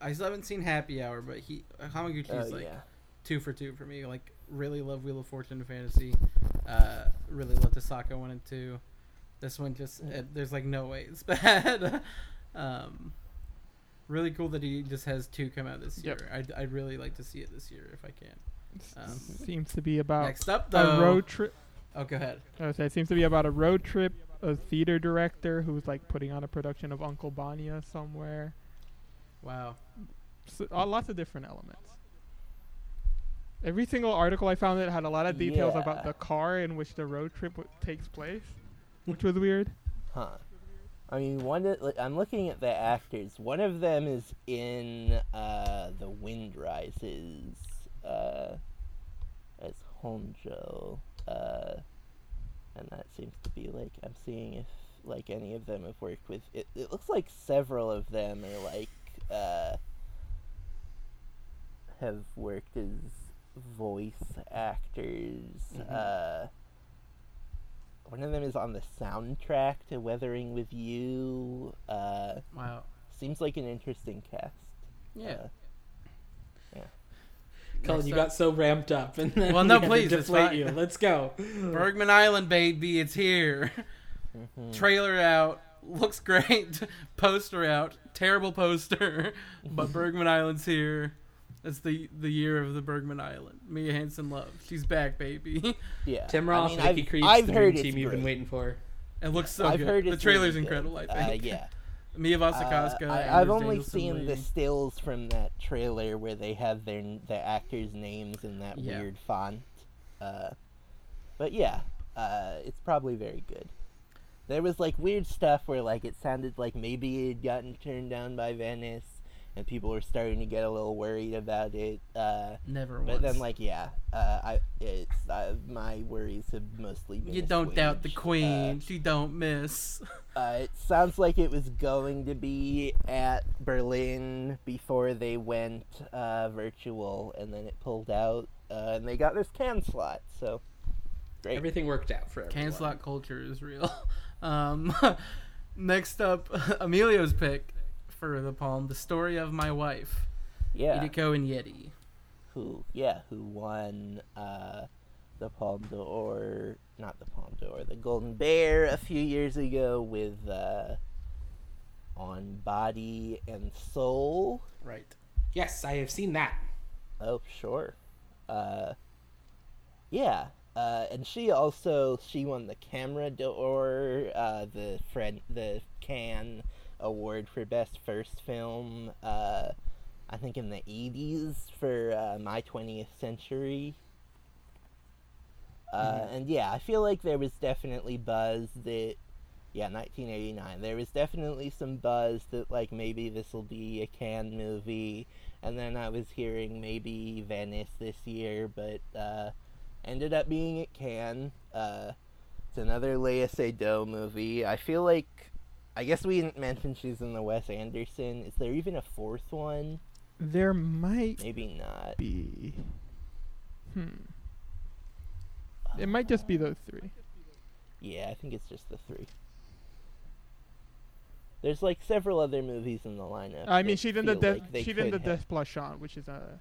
I still haven't seen Happy Hour, but he Hamaguchi's Oh, like yeah. two for two for me. Like really love Wheel of Fortune and Fantasy. Uh, really love the Saka one and two. This one just it, there's like no way it's bad. um, really cool that he just has two come out this Yep. year. I'd, I'd really like to see it this year if I can. Um, seems to be about Next up though, a road trip. Oh, go ahead. I would say it seems to be about a road trip. A theater director who's like putting on a production of Uncle Vanya somewhere. Wow. So, uh, lots of different elements. Every single article I found that had a lot of details about the car in which the road trip w- takes place, which was weird. Huh. I mean, one. Of, I'm looking at the actors. One of them is in uh, The Wind Rises uh, as Honjo, uh, and that seems to be like I'm seeing if like any of them have worked with. It, it looks like several of them are like uh, have worked as voice actors. Mhm. Uh, one of them is on the soundtrack to Weathering with You. Uh, Wow. seems like an interesting cast. Yeah. Uh, Colin, Next you up. got so ramped up, and then Well, no, we had to please, deflate you. Let's go. Bergman Island, baby, it's here. Mhm. Trailer out, looks great. Poster out, terrible poster, but Bergman Island's here. It's the the year of the Bergman Island. Mia Hansen-Løve. She's back, baby. Yeah. Tim I Roth, mean, Nikki I've, Krieps, I've the heard dream it's team you've been waiting for. It looks so I've good. heard the trailer's really good. incredible. I Uh, think. yeah. Mia Wasikowska. Uh, I, Anders I've only Danielsen seen the stills from that trailer where they have their the actors' names in that Yeah. weird font. Uh, but yeah, uh, it's probably very good. There was like weird stuff where like it sounded like maybe it had gotten turned down by Venice, and people were starting to get a little worried about it. Uh, Never but once. then like yeah, uh, I it's uh, my worries have mostly been. you don't doubt the assuaged. Uh, queen. she don't miss. uh, it sounds like it was going to be at Berlin before they went uh, virtual, and then it pulled out, uh, and they got this Cannes slot. So great. Everything worked out for everyone. Cannes slot culture is real. Um, next up, Emilio's pick for the Palme: "The Story of My Wife." yeah. Hideko and Yeti. Who? Yeah. Who won uh, the Palme d'Or? Not the Palme d'Or. The Golden Bear a few years ago with uh, on Body and Soul. Right. Yes, I have seen that. Oh, sure. Uh, yeah. Uh, and she also she won the Camera d'Or, uh, the friend the Cannes Award for Best First Film. Uh, I think in the eighties for uh, My Twentieth Century. Uh, And yeah, I feel like there was definitely buzz that, yeah, 1989. There was definitely some buzz that like maybe this will be a Cannes movie, and then I was hearing maybe Venice this year, but uh, ended up being at Cannes. Uh, it's another Léa Seydoux movie. I feel like, I guess we didn't mention she's in the Wes Anderson. Is there even a fourth one? There might Maybe not. be. Hmm. It might just be those three. Yeah, I think it's just the three. There's like several other movies in the lineup. I mean, she's in the feel de- like in the could have- Desplechin, which is a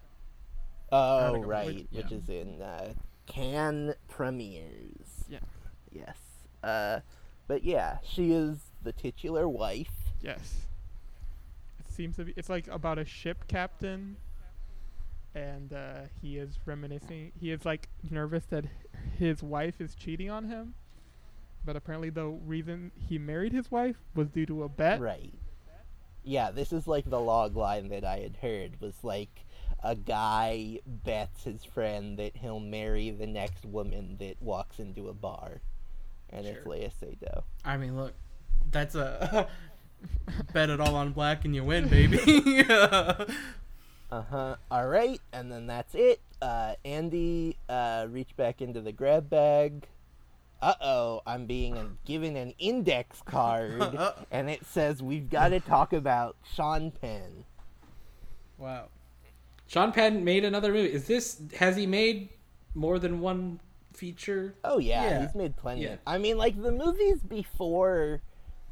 Oh right, which- which, yeah. is in uh, Cannes premieres. Yeah. Yes. Uh, but yeah, she is the titular wife. yes. It seems to be. It's like about a ship captain, and uh, he is reminiscing. He is like nervous that his wife is cheating on him, but apparently the reason he married his wife was due to a bet. Right. Yeah, this is like the log line that I had heard was like a guy bets his friend that he'll marry the next woman that walks into a bar, and it's Sure. Léa Seydoux. I mean, look, that's a bet it all on black and you win, baby. Uh huh. All right, and then that's it. Uh, Andy, uh, reach back into the grab bag. Uh oh, I'm being given an index card, and it says we've got to talk about Sean Penn. wow. Sean Penn made another movie. Is this has he made more than one feature? Oh yeah, Yeah. he's made plenty. Yeah. I mean, like the movies before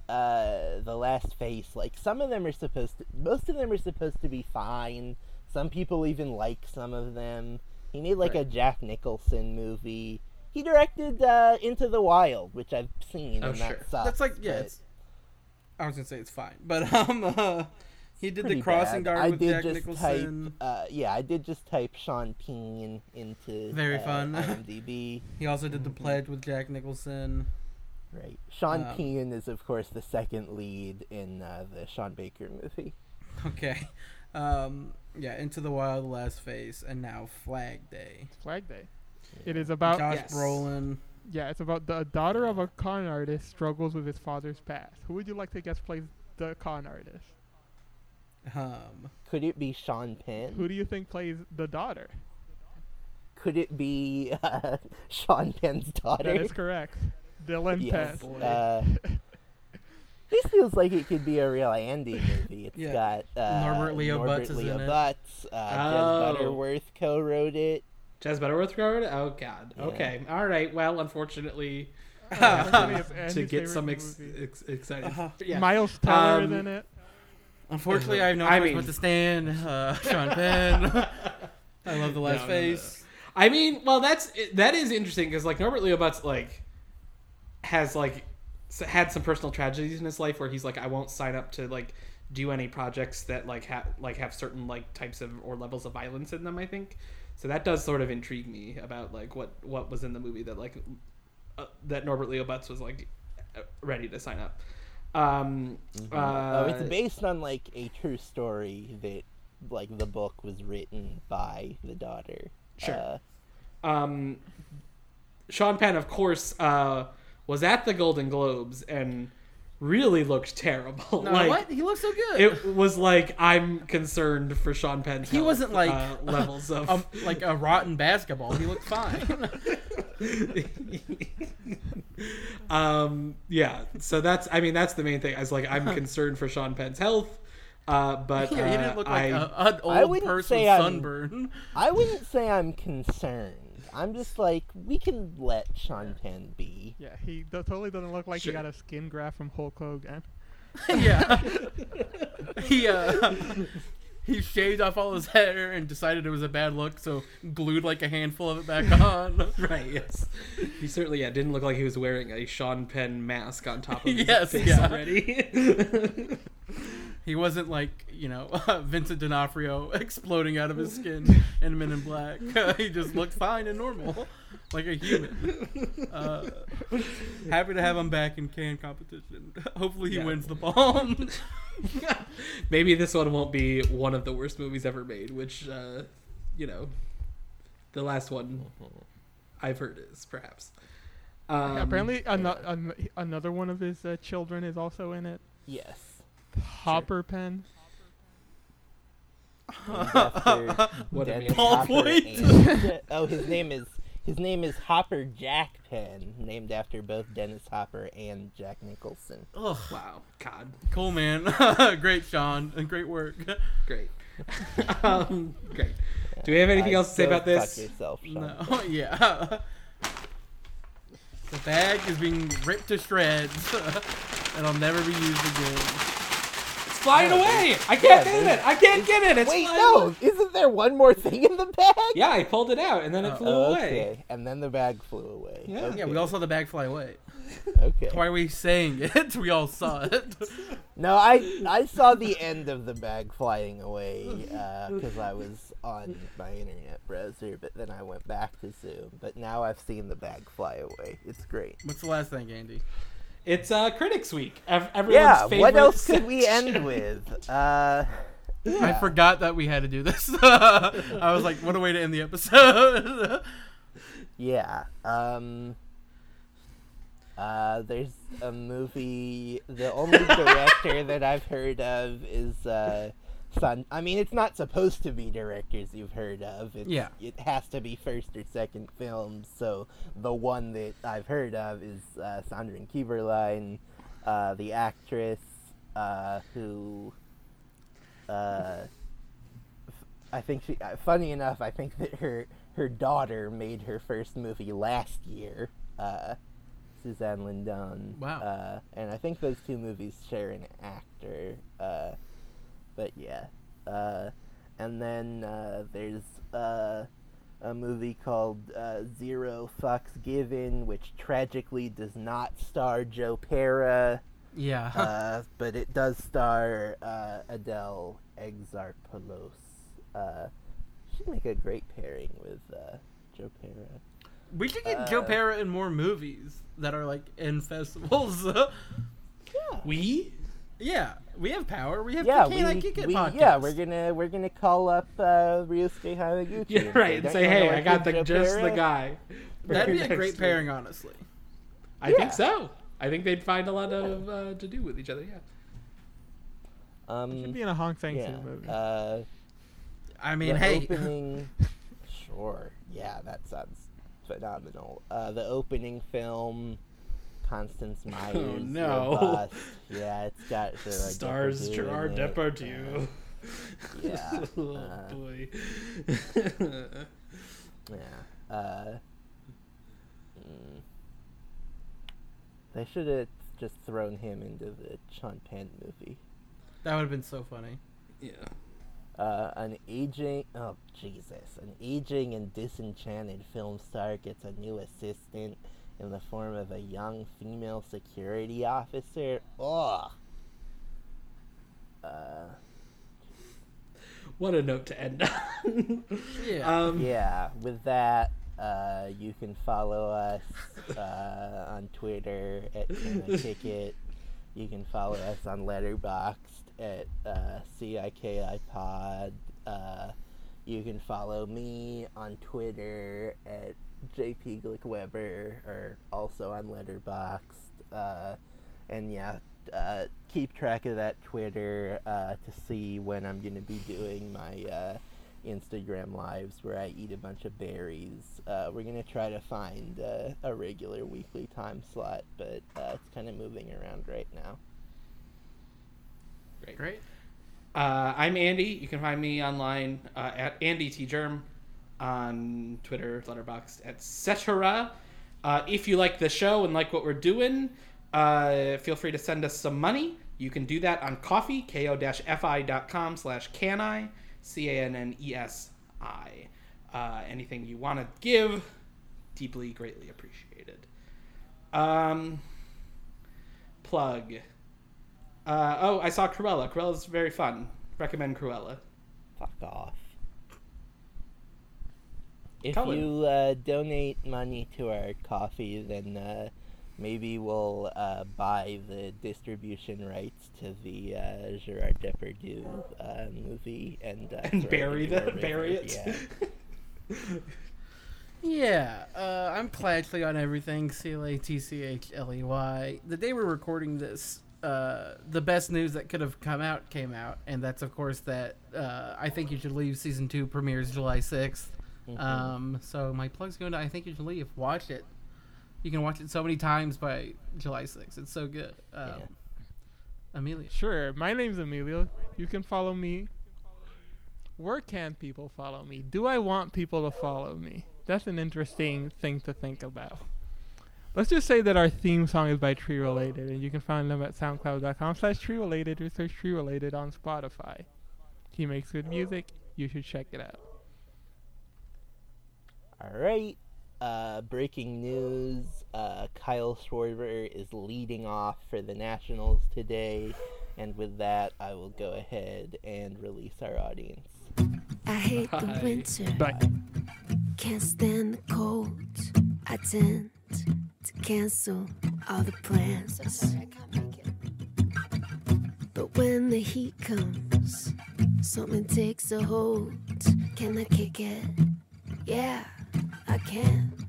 uh, the Last Face, like some of them are supposed to, most of them are supposed to be fine. Some people even like some of them. He made like a Jack Nicholson movie. He directed uh, Into the Wild, which I've seen, Oh, and sure. that sucks. That's like yeah. I was gonna say it's fine, but um, uh, he did the crossing bad. guard I with did Jack just Nicholson. type, uh, yeah, I did just type Sean Penn into Very uh, fun. IMDb. He also did the pledge with Jack Nicholson. Right. Sean Um, Penn is, of course, the second lead in uh, the Sean Baker movie. Okay. Um, yeah, Into the Wild, Last Face, and now Flag Day. Flag Day. It is about Josh yes. Brolin. yeah. It's about the daughter of a con artist struggles with his father's past. Who would you like to guess plays the con artist? Um, Could it be Sean Penn? Who do you think plays the daughter? Could it be uh, Sean Penn's daughter? That is correct. Dylan yes. Penn. Uh, this feels like it could be a real Andy movie. It's Yeah. got uh, Norbert Leo Norbert Butz is Leo in it. Butz, uh, Jez Oh. Butterworth co-wrote it. Jazz Butterworth co wrote it? Oh God. Yeah. Okay. All right. Well, unfortunately, Unfortunately, it's to get some ex- ex- excited. Uh-huh. Yeah. Miles Teller is Um, in it. unfortunately, I have no I choice mean- but to stand uh, Sean Penn. I love the last No, no, no, face. I mean, well, that's that is interesting because like Norbert Leo Butz like has like had some personal tragedies in his life where he's like, I won't sign up to like do any projects that like have like have certain like types of or levels of violence in them. I think so. That does sort of intrigue me about like what what was in the movie that like uh, that Norbert Leo Butz was like uh, ready to sign up. Um, oh, uh, it's based on like a true story that like the book was written by the daughter. Sure. Uh, um, Sean Penn, of course, uh, was at the Golden Globes and really looked terrible. No, like, what? He looked so good. It was like I'm concerned for Sean Penn's. He health, wasn't like uh, levels of. um, like a rotten basketball. He looked fine. um, yeah. So that's. I mean, that's the main thing. I was like, I'm concerned for Sean Penn's health. Uh, but yeah, he uh, didn't look like I, a, an I old wouldn't person say with I'm- sunburn. I wouldn't say I'm concerned. I'm just like we can let Sean Penn be. Yeah, he do- totally doesn't look like Sure. he got a skin graft from Hulk Hogan. yeah. he uh he shaved off all his hair and decided it was a bad look, so glued like a handful of it back on. Right. Yes. He certainly yeah didn't look like he was wearing a Sean Penn mask on top of his Yes, face yeah. already. He wasn't like you know Vincent D'Onofrio exploding out of his skin in Men in Black. he just looked fine and normal, like a human. Uh, happy to have him back in Cannes competition. Hopefully he Yeah. wins the Palme. Maybe this one won't be one of the worst movies ever made, which uh, you know, the last one I've heard is perhaps. Um, Apparently, ano- an- another one of his uh, children is also in it. Yes. Hopper Penn. What a Dennis. Paul Hopper Point. oh, his name is his name is Hopper Jack Penn, named after both Dennis Hopper and Jack Nicholson. Oh Wow, God, Cool man, great Sean, and great work. great, um, great. Do we have anything Uh, else to say about this? Yourself, No, yeah. The bag is being ripped to shreds, and I'll never be used again. It's flying Yeah, away! I can't get it! I can't get it! It's Wait, no! away. Isn't there one more thing in the bag? Yeah, I pulled it out and then it Oh, flew Oh, away. okay. And then the bag flew away. Yeah. okay. Yeah, we all saw the bag fly away. Okay. Why are we saying it? We all saw it. No, I I saw the end of the bag flying away uh, because I was on my internet browser, but then I went back to Zoom. But now I've seen the bag fly away. It's great. What's the last thing, Andy? It's uh, Critics Week. Ev- everyone's yeah. What favorite else could we end with? Uh, I forgot that we had to do this. I was like, what a way to end the episode. Yeah. Um. Uh, there's a movie. The only director that I've heard of is uh, San. I mean, it's not supposed to be directors you've heard of. It's, Yeah. It has to be first or second films. So the one that I've heard of is uh, Sandrine Kiberlain, uh, the actress uh, who. Uh, I think she. Uh, funny enough, I think that her her daughter made her first movie last year. Uh, Suzanne Lindon. Wow. Uh, and I think those two movies share an actor. Uh, but yeah. Uh, and then uh, there's uh, a movie called uh, Zero Fucks Given, which tragically does not star Joe Pera, yeah. uh, but it does star uh, Adele Exarchopoulos. Uh, she'd make a great pairing with uh, Joe Pera. we should get Joe Pera in more movies that are like in festivals. Yeah. We? Yeah, we have power. We have yeah, we, Canine Kick we podcast. yeah, we're gonna we're gonna call up uh, Ryusuke Hamaguchi. Yeah, and right. And say, hey, I got the just the guy. That'd be a Next great week. pairing, honestly. I Yeah. think so. I think they'd find a lot of uh, to do with each other. Yeah. Um, Should be in a Hong Sang yeah. Movie. Uh, I mean, hey, opening. sure. Yeah, that sounds phenomenal. Uh, the opening film. Constance Myers. no. robust. Yeah, it's got Gerard Stars Depardieu in Gerard it. Depardieu. Yeah. oh uh, boy. Yeah. Uh, mm. they should have just thrown him into the Sean Penn movie. that would have been so funny. yeah. Uh, an aging, oh Jesus, an aging and disenchanted film star gets a new assistant in the form of a young female security officer. Ugh. Uh, What a note to end on. Yeah. um, yeah, with that, uh, you can follow us uh, on Twitter at Ticket. You can follow us on Letterboxd at uh, CIKI Pod. Uh, you can follow me on Twitter at JP Glickweber or also on Letterboxd. Uh, and yeah, uh, keep track of that Twitter uh, to see when I'm going to be doing my uh, Instagram lives where I eat a bunch of berries. Uh, we're going to try to find uh, a regular weekly time slot, but uh, it's kind of moving around right now. Great. Great. Uh, I'm Andy. You can find me online uh, at Andy T Germ on Twitter, Letterboxd, etc. Uh, if you like the show and like what we're doing, uh, feel free to send us some money. You can do that on Ko-fi, ko-fi.com slash cannesi, C-A-N-N-E-S-I. Uh, anything you want to give, deeply, greatly appreciated. Um, plug. Uh, oh, I saw Cruella. Cruella's very fun. Recommend Cruella. Fuck off. If Colin. you uh, donate money to our Ko-fi, then uh, maybe we'll uh, buy the distribution rights to the uh, Gerard Depardieu uh, movie and uh, And bury into the river. bury it. Yeah. Yeah, uh, I'm Clatchley on everything. C L A T C H L E Y. The day we're recording this, uh, the best news that could have come out came out, and that's of course that uh, I think you should leave season two premieres July 6th. Mhm. Um, so my plug's going to I think you should leave. Watch it. You can watch it so many times by July 6th. It's so good. Um, Yeah. Amelia. Sure. My name's Amelia. You can follow me. Where can people follow me? Do I want people to follow me? That's an interesting thing to think about. Let's just say that our theme song is by Tree Related, and you can find them at soundcloud.com slash Tree Related or search Tree Related on Spotify. He makes good music. You should check it out. All right. Uh, breaking news: uh, Kyle Schwarber is leading off for the Nationals today, and with that, I will go ahead and release our audience. I hate the Bye. winter, Bye. can't stand the cold. I tend to cancel all the plans. So sorry, I can't make it. But when the heat comes, something takes a hold. Can I kick it? Yeah, I can.